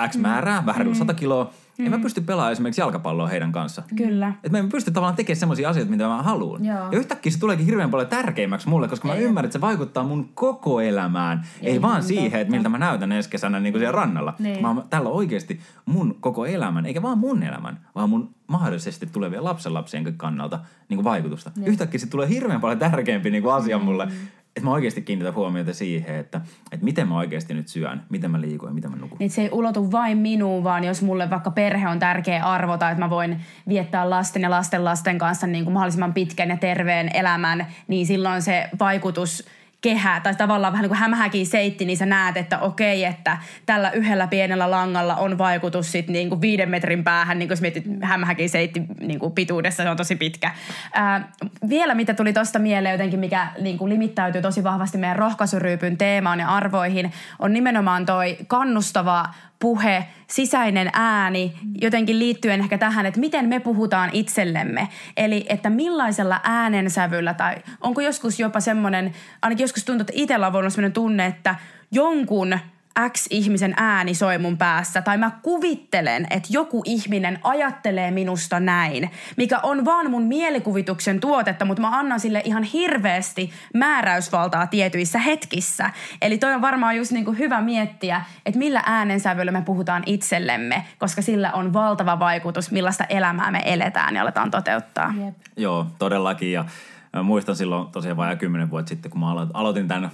X määrää, vähän reilu 100 kiloa, en mä pysty pelaamaan esimerkiksi jalkapalloa heidän kanssa. Kyllä. Että mä en pysty tavallaan tekemään semmoisia asioita, mitä mä haluan. Joo. Ja yhtäkkiä se tuleekin hirveän paljon tärkeimmäksi mulle, koska mä ymmärrän, että se vaikuttaa mun koko elämään. Ei, Ei vaan siihen, että miltä mä näytän ensi kesänä niin kuin siellä rannalla. Niin. Vaan tällä on oikeasti mun koko elämän, eikä vaan mun elämän, vaan mun mahdollisesti tulevien lapsenlapsien kannalta niin kuin vaikutusta. Yhtäkkiä se tulee hirveän paljon tärkeämpi niin kuin asia mulle. Että mä oikeasti kiinnitän huomiota siihen, että, että miten mä oikeasti nyt syön, miten mä liikun ja miten mä nukun. Niin se ei ulotu vain minuun, vaan jos mulle vaikka perhe on tärkeä arvo tai että mä voin viettää lasten ja lasten lasten kanssa niin kuin mahdollisimman pitkän ja terveen elämän, niin silloin se vaikutus kehä tai tavallaan vähän niin kuin hämähäkin seitti, niin sä näet, että okei, että tällä yhdellä pienellä langalla on vaikutus sit niin kuin viiden metrin päähän, niin kuin jos mietit hämähäkin seitti niin kuin pituudessa, se on tosi pitkä. Ää, vielä mitä tuli tuosta mieleen jotenkin, mikä niin kuin limittäytyy tosi vahvasti meidän rohkaisuryypyn teemaan ja arvoihin, on nimenomaan toi kannustava puhe, sisäinen ääni, jotenkin liittyen ehkä tähän, että miten me puhutaan itsellemme. Eli että millaisella äänensävyllä tai onko joskus jopa semmoinen, ainakin joskus tuntuu, että itsellä on voinut semmoinen tunne, että jonkun X-ihmisen ääni soi mun päässä, tai mä kuvittelen, että joku ihminen ajattelee minusta näin, mikä on vaan mun mielikuvituksen tuotetta, mutta mä annan sille ihan hirveästi määräysvaltaa tietyissä hetkissä. Eli toi on varmaan just niinku hyvä miettiä, että millä äänensävyllä me puhutaan itsellemme, koska sillä on valtava vaikutus, millaista elämää me eletään ja aletaan toteuttaa. Jep. Joo, todellakin. Ja mä muistan silloin tosiaan vajaa kymmenen vuotta sitten, kun mä alo- aloitin tämän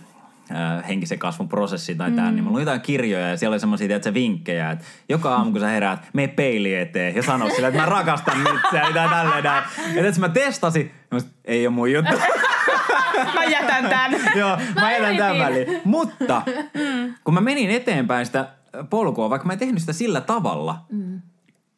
henkisen kasvun prosessi tai tämän, niin mulla oli jotain kirjoja ja siellä oli semmoisia tiedätkö, vinkkejä, että joka aamu kun sä heräät, mene peili eteen ja sano sille, että mä rakastan itseäni tai tälleen näin. Ja että mä testasin, ja mä ei ole mun juttu. Mä jätän tän. Joo, mä Mä jätän tämän väliin. Mutta kun mä menin eteenpäin sitä polkua, vaikka mä en tehnyt sitä sillä tavalla, mm.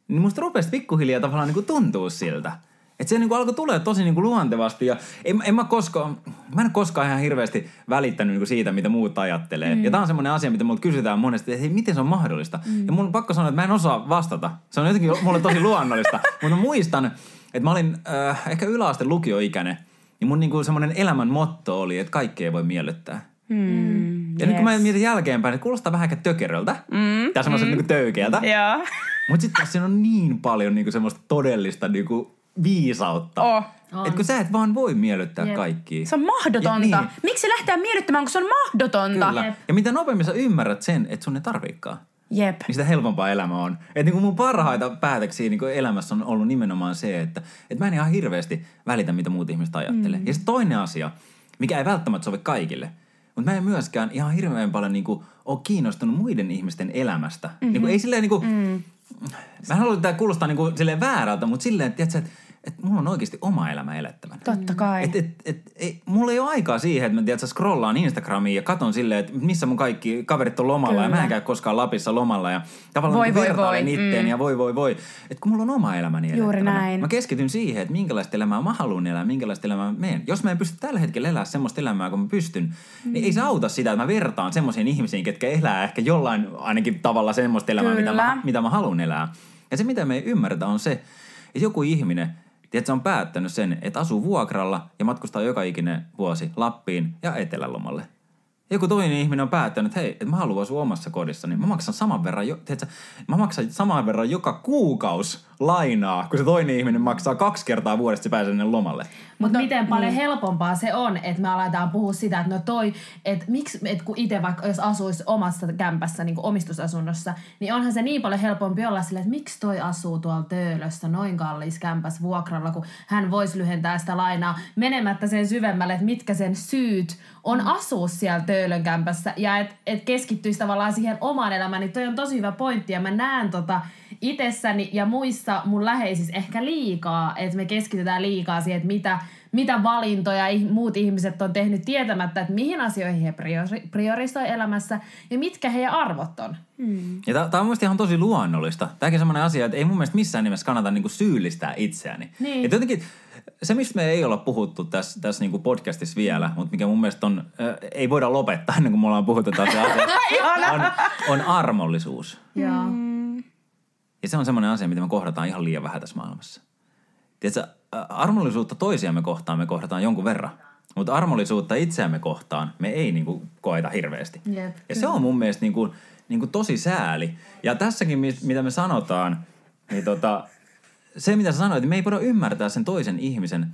niin musta rupesi pikkuhiljaa tavallaan niin kuin tuntuu siltä. Että se niin kuin alkoi tulee tosi niin kuin luontevasti ja en, en mä koskaan, mä en koskaan ihan hirveästi välittänyt niin kuin siitä, mitä muut ajattelee. Mm. Ja tää on semmoinen asia, mitä multa kysytään monesti, että hei, miten se on mahdollista? Mm. Ja mun on pakko sanoa, että mä en osaa vastata. Se on jotenkin mulle tosi luonnollista. Mutta muistan, että mä olin äh, ehkä yläaste lukioikäinen ja mun niin kuin semmoinen elämän motto oli, että kaikkea ei voi miellyttää. Mm, Ja nyt kun mä mietin jälkeenpäin, että kuulostaa vähän ehkä tökeröltä. Mm, tai semmoiselta mm. niin töykeältä. Joo. Mutta sitten siinä on niin paljon niinku semmoista todellista niinku viisautta. Oh. Että kun sä et vaan voi miellyttää Jep. kaikkia. Se on mahdotonta. Ja, niin, Miksi lähteä miellyttämään, kun se on mahdotonta? kyllä. Jep. Ja mitä nopeammin sä ymmärrät sen, että sun ei tarviikaan, Jep. niin sitä helpompaa elämä on. Että niinku mun parhaita päätöksiä niinku elämässä on ollut nimenomaan se, että et mä en ihan hirveästi välitä, mitä muut ihmiset ajattelee. Mm. Ja sitten toinen asia, mikä ei välttämättä sovi kaikille, mutta mä en myöskään ihan hirveän paljon niinku ole kiinnostunut muiden ihmisten elämästä. Mm-hmm. Niinku, ei silleen niinku, mm. Mä en halua, että tämä kuulostaa niinku silleen väärältä, mutta silleen, että, tiedätkö, että, että mulla on oikeasti oma elämä elettävänä. Totta kai. Et, et, et, ei, mulla ei ole aikaa siihen, että mä tiedät, scrollaan Instagramiin ja katon silleen, että missä mun kaikki kaverit on lomalla Kyllä. ja mä en käy koskaan Lapissa lomalla ja tavallaan Voi, niin voi, vertailen voi. itteen Mm. ja voi voi voi. Että kun mulla on oma elämäni Juuri elettävänä. näin. Mä keskityn siihen, että minkälaista elämää mä haluan elää, minkälaista elämää mä meen. Jos mä en pysty tällä hetkellä elää semmoista elämää, kun mä pystyn, mm. niin ei se auta sitä, että mä vertaan semmoisiin ihmisiin, ketkä elää ehkä jollain ainakin tavalla semmoista elämää, mitä Kyllä. mä, mitä mä haluan elää. Ja se, mitä me ei ymmärretä, on se, että joku ihminen, tiedätkö, on päättänyt sen, että asuu vuokralla ja matkustaa joka ikinen vuosi Lappiin ja Etelälomalle. Joku toinen ihminen on päättänyt, että hei, että mä haluan asua omassa kodissa, niin mä maksan saman verran, jo, tiedätkö, mä maksan saman verran joka kuukaus lainaa, kun se toinen ihminen maksaa kaksi kertaa vuodesta, se pääsee sinne lomalle. Mutta No, miten paljon niin. helpompaa se on, että me aletaan puhua sitä, että no toi, että miksi, että kun itse vaikka jos asuisi omassa kämpässä, niin kuin omistusasunnossa, niin onhan se niin paljon helpompi olla silleen, että miksi toi asuu tuolla Töölössä noin kallis kämpäs vuokralla, kun hän voisi lyhentää sitä lainaa menemättä sen syvemmälle, että mitkä sen syyt on asua siellä Töölön kämpässä ja että et keskittyisi tavallaan siihen omaan elämään, niin toi on tosi hyvä pointti ja mä näen tota itsessäni ja muissa mun läheisissä ehkä liikaa, että me keskitytään liikaa siihen, että mitä, mitä valintoja muut ihmiset on tehnyt tietämättä, että mihin asioihin he priori- priorisoi elämässä ja mitkä heidän arvot on. Ja tämä on mielestäni ihan tosi luonnollista. Tämäkin on semmoinen asia, että ei mun mielestä missään nimessä kannata niinku syyllistää itseäni. Niin. Et jotenkin se, mistä me ei olla puhuttu tässä, tässä niinku podcastissa vielä, mutta mikä mun mielestä on, äh, ei voida lopettaa ennen kuin me ollaan puhuttu tästä asiasta, on, on armollisuus. Joo. Ja se on semmoinen asia, mitä me kohdataan ihan liian vähän tässä maailmassa. Tiedätkö, armollisuutta toisiamme kohtaan me kohdataan jonkun verran. Mutta armollisuutta itseämme kohtaan me ei niinku koeta hirveästi. Jep, ja se on mun mielestä niinku, niinku tosi sääli. Ja tässäkin, mi- mitä me sanotaan, niin tota, se mitä sä sanoit, että me ei voida ymmärtää sen toisen ihmisen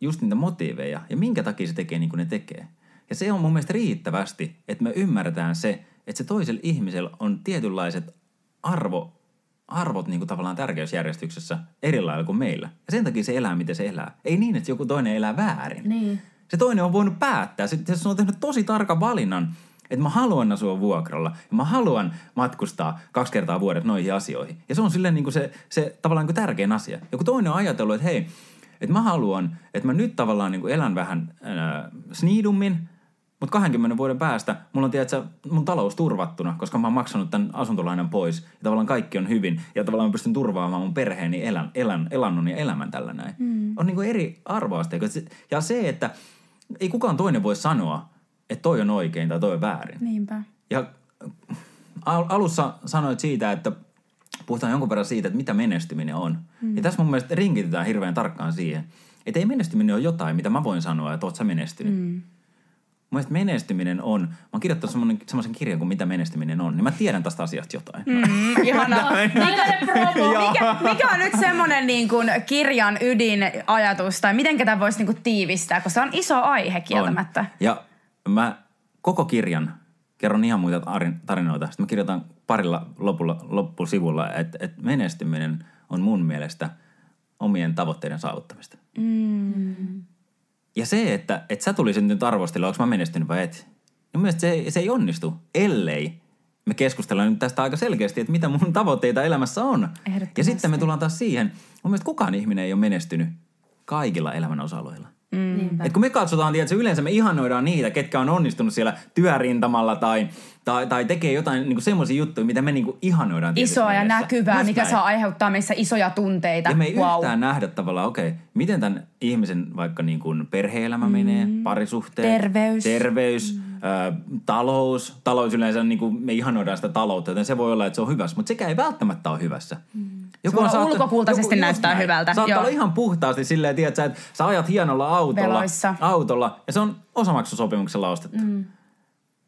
just niitä motiiveja ja minkä takia se tekee niin kuin ne tekee. Ja se on mun mielestä riittävästi, että me ymmärretään se, että se toisella ihmisellä on tietynlaiset arvo, arvot niin kuin tavallaan tärkeysjärjestyksessä eri lailla kuin meillä. Ja sen takia se elää, miten se elää. Ei niin, että joku toinen elää väärin. Niin. Se toinen on voinut päättää. Se, se on tehnyt tosi tarkan valinnan, että mä haluan asua vuokralla ja mä haluan matkustaa kaksi kertaa vuodessa noihin asioihin. Ja se on silleen niin kuin se, se tavallaan niin kuin tärkein asia. Joku toinen on ajatellut, että hei, että mä haluan, että mä nyt tavallaan niin kuin elän vähän äh, sniidummin, mutta 20 vuoden päästä mulla on tiedätkö, mun talous turvattuna, koska mä oon maksanut tämän asuntolainan pois. Ja tavallaan kaikki on hyvin. Ja tavallaan mä pystyn turvaamaan mun perheeni elän, elän, elannon ja elämän tällä näin. Mm. On niin kuin eri arvoasteikot. Ja se, että ei kukaan toinen voi sanoa, että toi on oikein tai toi on väärin. Niinpä. Ja al- alussa sanoit siitä, että puhutaan jonkun verran siitä, että mitä menestyminen on. Mm. Ja tässä mun mielestä rinkitetään hirveän tarkkaan siihen, että ei menestyminen ole jotain, mitä mä voin sanoa, että oot sä menestynyt. Mm. mielestä menestyminen on, mä oon kirjoittanut semmoisen kirjan kuin mitä menestyminen on, niin mä tiedän tästä asiasta jotain. Mm, ihana. Mikä, mikä on nyt semmoinen niin kuin kirjan ydinajatus, tai miten tätä voisi niin kuin tiivistää, koska se on iso aihe kieltämättä. On. Ja mä koko kirjan kerron ihan muita tarinoita. Sitten mä kirjoitan parilla lopulla, loppusivulla, että, että menestyminen on mun mielestä omien tavoitteiden saavuttamista. Mm. Ja se, että, että sä tulisit nyt arvostella, onko mä menestynyt vai et, niin mielestä se, se ei onnistu, ellei me keskustellaan nyt tästä aika selkeästi, että mitä mun tavoitteita elämässä on. Ja sitten me tullaan taas siihen, mun mielestä kukaan ihminen ei ole menestynyt kaikilla elämän osa-alueilla. Mm. Et kun me katsotaan, tietysti, yleensä me ihannoidaan niitä, ketkä on onnistunut siellä työrintamalla tai, tai, tai tekee jotain niin semmoisia juttuja, mitä me niin kuin ihannoidaan. Isoa ja näkyvää, Just mikä näin. saa aiheuttaa meissä isoja tunteita. Ja me ei wow. yhtään nähdä tavallaan, okei, okay, miten tämän ihmisen vaikka niin kuin perhe-elämä mm. menee, parisuhteet. Terveys. Terveys, mm. ö, talous. Talous yleensä, niin kuin me ihannoidaan sitä taloutta, joten se voi olla, että se on hyvässä, mutta sekä ei välttämättä ole hyvässä. Mm. Joku on saattu, ulkokultaisesti joku, näyttää näin. hyvältä. Saattaa olla ihan puhtaasti silleen, tiedät, että sä ajat hienolla autolla, Veloissa. autolla ja se on osamaksusopimuksella ostettu. Mm.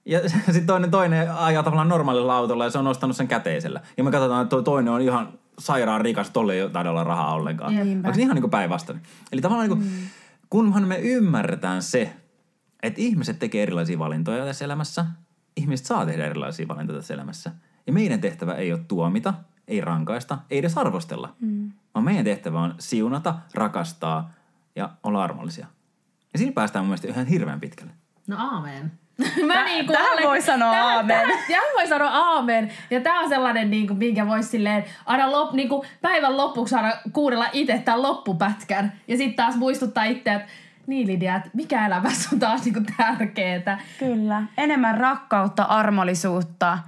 Ja sitten toinen, toinen ajaa tavallaan normaalilla autolla ja se on ostanut sen käteisellä. Ja me katsotaan, että toi toinen on ihan sairaan rikas, tolle ei taida olla rahaa ollenkaan. Onko se ihan niin kuin päinvastainen? Eli tavallaan niin kuin, mm. kunhan me ymmärretään se, että ihmiset tekee erilaisia valintoja tässä elämässä, ihmiset saa tehdä erilaisia valintoja tässä elämässä. Ja meidän tehtävä ei ole tuomita – ei rankaista, ei edes arvostella. Mm. Vaan meidän tehtävä on siunata, rakastaa ja olla armollisia. Ja sillä päästään mun mielestä ihan hirveän pitkälle. No aamen. Mä niin kuin tähän voi sanoa tähän, aamen. Tähän, voi sanoa aamen. Ja tää on sellainen, niin kuin, minkä voisi silleen aina lop, niin kuin päivän lopuksi aina kuunnella itse tämän loppupätkän. Ja sitten taas muistuttaa itse, että niin Lidia, että mikä elämässä on taas niin tärkeää. Kyllä. Enemmän rakkautta, armollisuutta,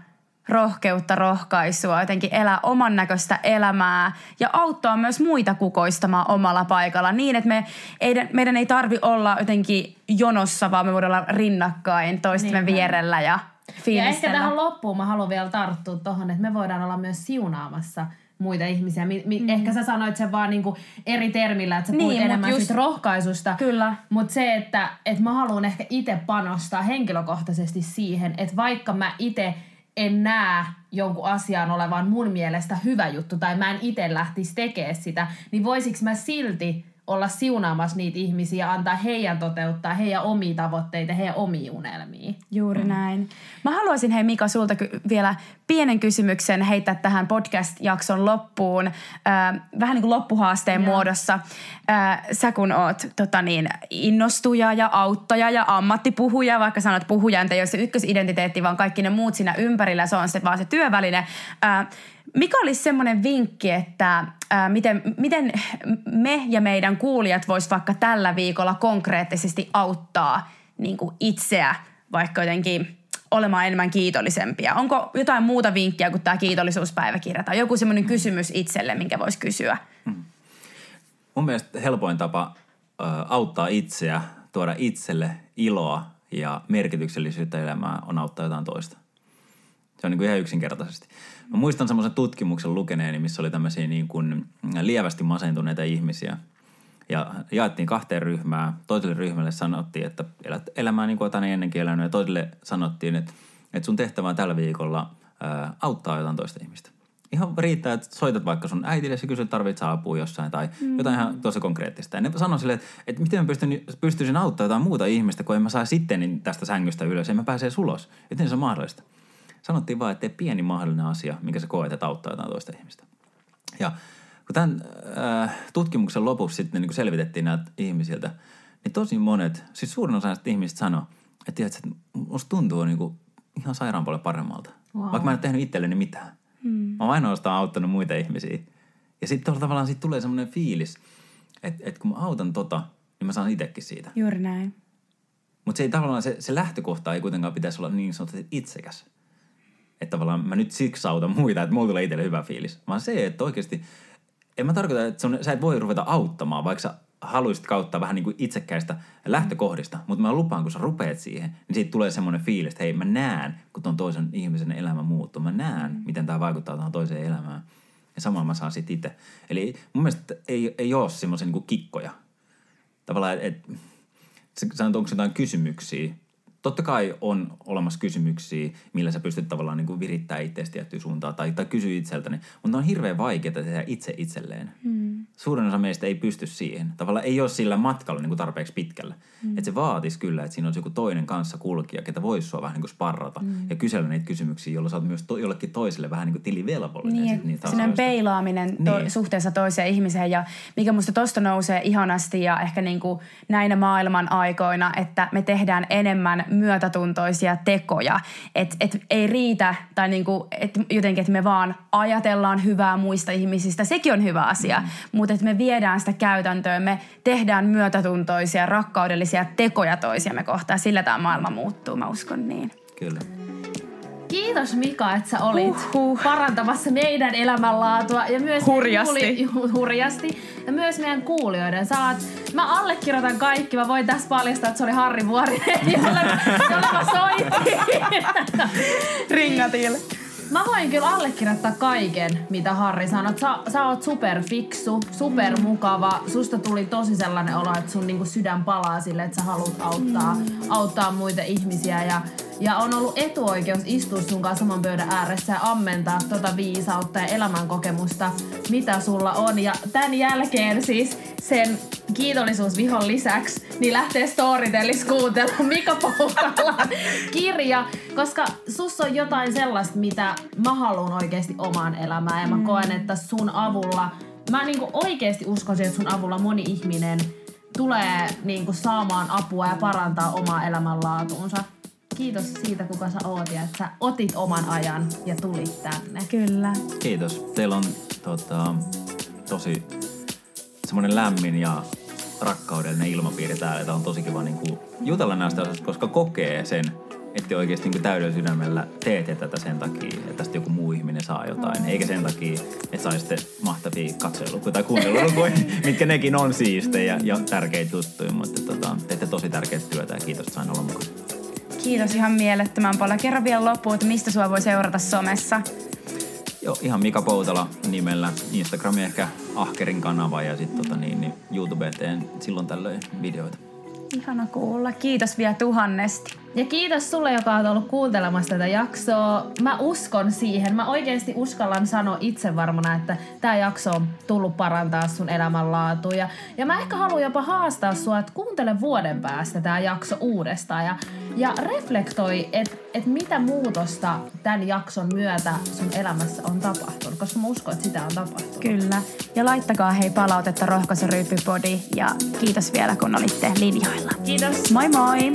rohkeutta, rohkaisua, jotenkin elää oman näköistä elämää ja auttaa myös muita kukoistamaan omalla paikalla niin, että me ei, meidän ei tarvi olla jotenkin jonossa, vaan me voidaan olla rinnakkain toistemme niin. vierellä ja fiilistellä. Ja ehkä tähän loppuun mä haluan vielä tarttua tuohon, että me voidaan olla myös siunaamassa muita ihmisiä. Mi- mi- mm. Ehkä sä sanoit sen vaan niinku eri termillä, että sä puhuit niin, enemmän just, rohkaisusta. Kyllä. Mutta se, että et mä haluan ehkä itse panostaa henkilökohtaisesti siihen, että vaikka mä itse – en näe jonkun asian olevan mun mielestä hyvä juttu tai mä en itse lähtisi tekemään sitä, niin voisiko mä silti olla siunaamassa niitä ihmisiä ja antaa heidän toteuttaa heidän omia tavoitteita, heidän omia unelmia. Juuri mm. näin. Mä haluaisin hei Mika sulta ky- vielä pienen kysymyksen heittää tähän podcast-jakson loppuun, äh, vähän niin kuin loppuhaasteen Joo. muodossa. Äh, sä kun oot tota niin, innostuja ja auttaja ja ammattipuhuja, vaikka sanot puhuja, ei ole se ykkösidentiteetti, vaan kaikki ne muut siinä ympärillä, se on se vaan se työväline. Äh, mikä olisi semmoinen vinkki, että ää, miten, miten me ja meidän kuulijat vois vaikka tällä viikolla konkreettisesti auttaa niin kuin itseä vaikka jotenkin olemaan enemmän kiitollisempia? Onko jotain muuta vinkkiä kuin tämä kiitollisuuspäiväkirja tai joku semmoinen mm. kysymys itselle, minkä voisi kysyä? Mm. Mun mielestä helpoin tapa ö, auttaa itseä, tuoda itselle iloa ja merkityksellisyyttä elämään on auttaa jotain toista. Se on niin kuin ihan yksinkertaisesti. Mä muistan semmoisen tutkimuksen lukeneeni, missä oli tämmöisiä niin kuin lievästi masentuneita ihmisiä. Ja jaettiin kahteen ryhmään. Toiselle ryhmälle sanottiin, että elät elämää niin kuin olet ennenkin elänyt. Ja toiselle sanottiin, että, että sun tehtävä on tällä viikolla ää, auttaa jotain toista ihmistä. Ihan riittää, että soitat vaikka sun äitille ja kysyt, tarvitset apua jossain tai mm. jotain ihan tosi konkreettista. Ja ne sanoi silleen, että, että miten mä pystyn, pystyisin auttamaan jotain muuta ihmistä, kun en mä saa sitten niin tästä sängystä ylös ja mä pääsee ulos. Miten se on mahdollista? Sanottiin vaan, että tee pieni mahdollinen asia, minkä sä koet, että auttaa jotain toista ihmistä. Ja kun tämän äh, tutkimuksen lopussa sitten niin selvitettiin näitä ihmisiltä, niin tosi monet, siis suurin osa näistä ihmisistä sanoi, että, tiedätkö, että musta tuntuu niin kuin ihan sairaan paljon paremmalta. Wow. Vaikka mä en ole tehnyt itselleni mitään. Hmm. Mä oon ainoastaan auttanut muita ihmisiä. Ja sitten tavallaan siitä tulee semmoinen fiilis, että, että kun mä autan tota, niin mä saan itsekin siitä. Juuri näin. Mutta se ei tavallaan, se, se lähtökohta ei kuitenkaan pitäisi olla niin sanotusti itsekäs että tavallaan mä nyt siksi autan muita, että mulla tulee itselle hyvä fiilis. Vaan se, että oikeasti, en mä tarkoita, että sun, sä et voi ruveta auttamaan, vaikka sä haluaisit kautta vähän niin kuin itsekkäistä lähtökohdista, mutta mä lupaan, kun sä rupeat siihen, niin siitä tulee semmoinen fiilis, että hei mä näen, kun ton toisen ihmisen elämä muuttuu. Mä näen, mm. miten tämä vaikuttaa tähän toiseen elämään. Ja samalla mä saan sitten itse. Eli mun mielestä ei, ei ole semmoisia niin kikkoja. Tavallaan, että et, sä sanot, onko jotain kysymyksiä, totta kai on olemassa kysymyksiä, millä sä pystyt tavallaan niin kuin virittämään itseäsi tiettyyn suuntaan tai, tai kysyä itseltäni. Mutta on hirveän vaikeaa tehdä itse itselleen. Mm. Suurin osa meistä ei pysty siihen. Tavallaan ei ole sillä matkalla niin kuin tarpeeksi pitkällä. Mm. Että se vaatisi kyllä, että siinä olisi joku toinen kanssa kulkija, ketä voisi sua vähän niin kuin sparrata mm. ja kysellä niitä kysymyksiä, jolloin sä oot myös to- jollekin toiselle vähän niin kuin tilivelvollinen. Niin, niitä peilaaminen to- niin. suhteessa toiseen ihmiseen ja mikä musta tosta nousee ihanasti ja ehkä niin kuin näinä maailman aikoina, että me tehdään enemmän myötätuntoisia tekoja. Että et ei riitä, tai niinku, et jotenkin, että me vaan ajatellaan hyvää muista ihmisistä. Sekin on hyvä asia, mm. mutta että me viedään sitä käytäntöön. Me tehdään myötätuntoisia, rakkaudellisia tekoja toisiamme kohtaan. Sillä tämä maailma muuttuu, mä uskon niin. Kyllä. Kiitos Mika, että sä olit Uhuh. parantamassa meidän elämänlaatua ja myös hurjasti. Kuuli, hurjasti. Ja myös meidän kuulijoiden. Saat, mä allekirjoitan kaikki. Mä voin tässä paljastaa, että se oli Harri Vuorinen, jolle, jolle mä soitin. Ringatil. Mä voin kyllä allekirjoittaa kaiken, mitä Harri sanoi. Sä, sä oot superfiksu, supermukava. Susta tuli tosi sellainen olo, että sun niinku sydän palaa sille, että sä haluat auttaa, auttaa muita ihmisiä. Ja ja on ollut etuoikeus istua sun kanssa saman pöydän ääressä ja ammentaa tota viisautta ja elämänkokemusta, mitä sulla on. Ja tämän jälkeen siis sen kiitollisuusvihon lisäksi, niin lähtee Storytellis kuuntelemaan Mika Poukalan kirja, koska sus on jotain sellaista, mitä mä haluan oikeasti omaan elämään. Ja mä mm. koen, että sun avulla, mä niinku oikeasti uskoisin, että sun avulla moni ihminen tulee niinku saamaan apua ja parantaa omaa elämänlaatuunsa kiitos siitä, kuka sä oot ja että sä otit oman ajan ja tulit tänne. Kyllä. Kiitos. Teillä on tota, tosi semmoinen lämmin ja rakkaudellinen ilmapiiri täällä. Tämä on tosi kiva niin kuin, jutella näistä asioista, koska kokee sen, että oikeasti niin täydellä sydämellä teette tätä sen takia, että tästä joku muu ihminen saa jotain. Eikä sen takia, että saisitte mahtavia katselukuja tai kuuntelukuja, mitkä nekin on siistejä ja tärkeitä juttuja. Mutta tota, teette tosi tärkeää työtä ja kiitos, että sain olla mukana. Kiitos ihan mielettömän paljon. Kerro vielä loppuun, että mistä sua voi seurata somessa. Joo, ihan Mika Poutala nimellä. Instagrami ehkä Ahkerin kanava ja sitten tota niin, niin YouTube teen silloin tällöin videoita. Ihana kuulla. Kiitos vielä tuhannesti. Ja kiitos sulle, joka on ollut kuuntelemassa tätä jaksoa. Mä uskon siihen. Mä oikeasti uskallan sanoa itse varmana, että tämä jakso on tullut parantaa sun elämänlaatua. Ja, ja mä ehkä haluan jopa haastaa sua, että kuuntele vuoden päästä tämä jakso uudestaan. Ja, ja reflektoi, että et mitä muutosta tämän jakson myötä sun elämässä on tapahtunut. Koska mä uskon, että sitä on tapahtunut. Kyllä. Ja laittakaa hei palautetta Rohkoisen Ryyppypodi. Ja kiitos vielä, kun olitte linjoilla. Kiitos. Moi moi!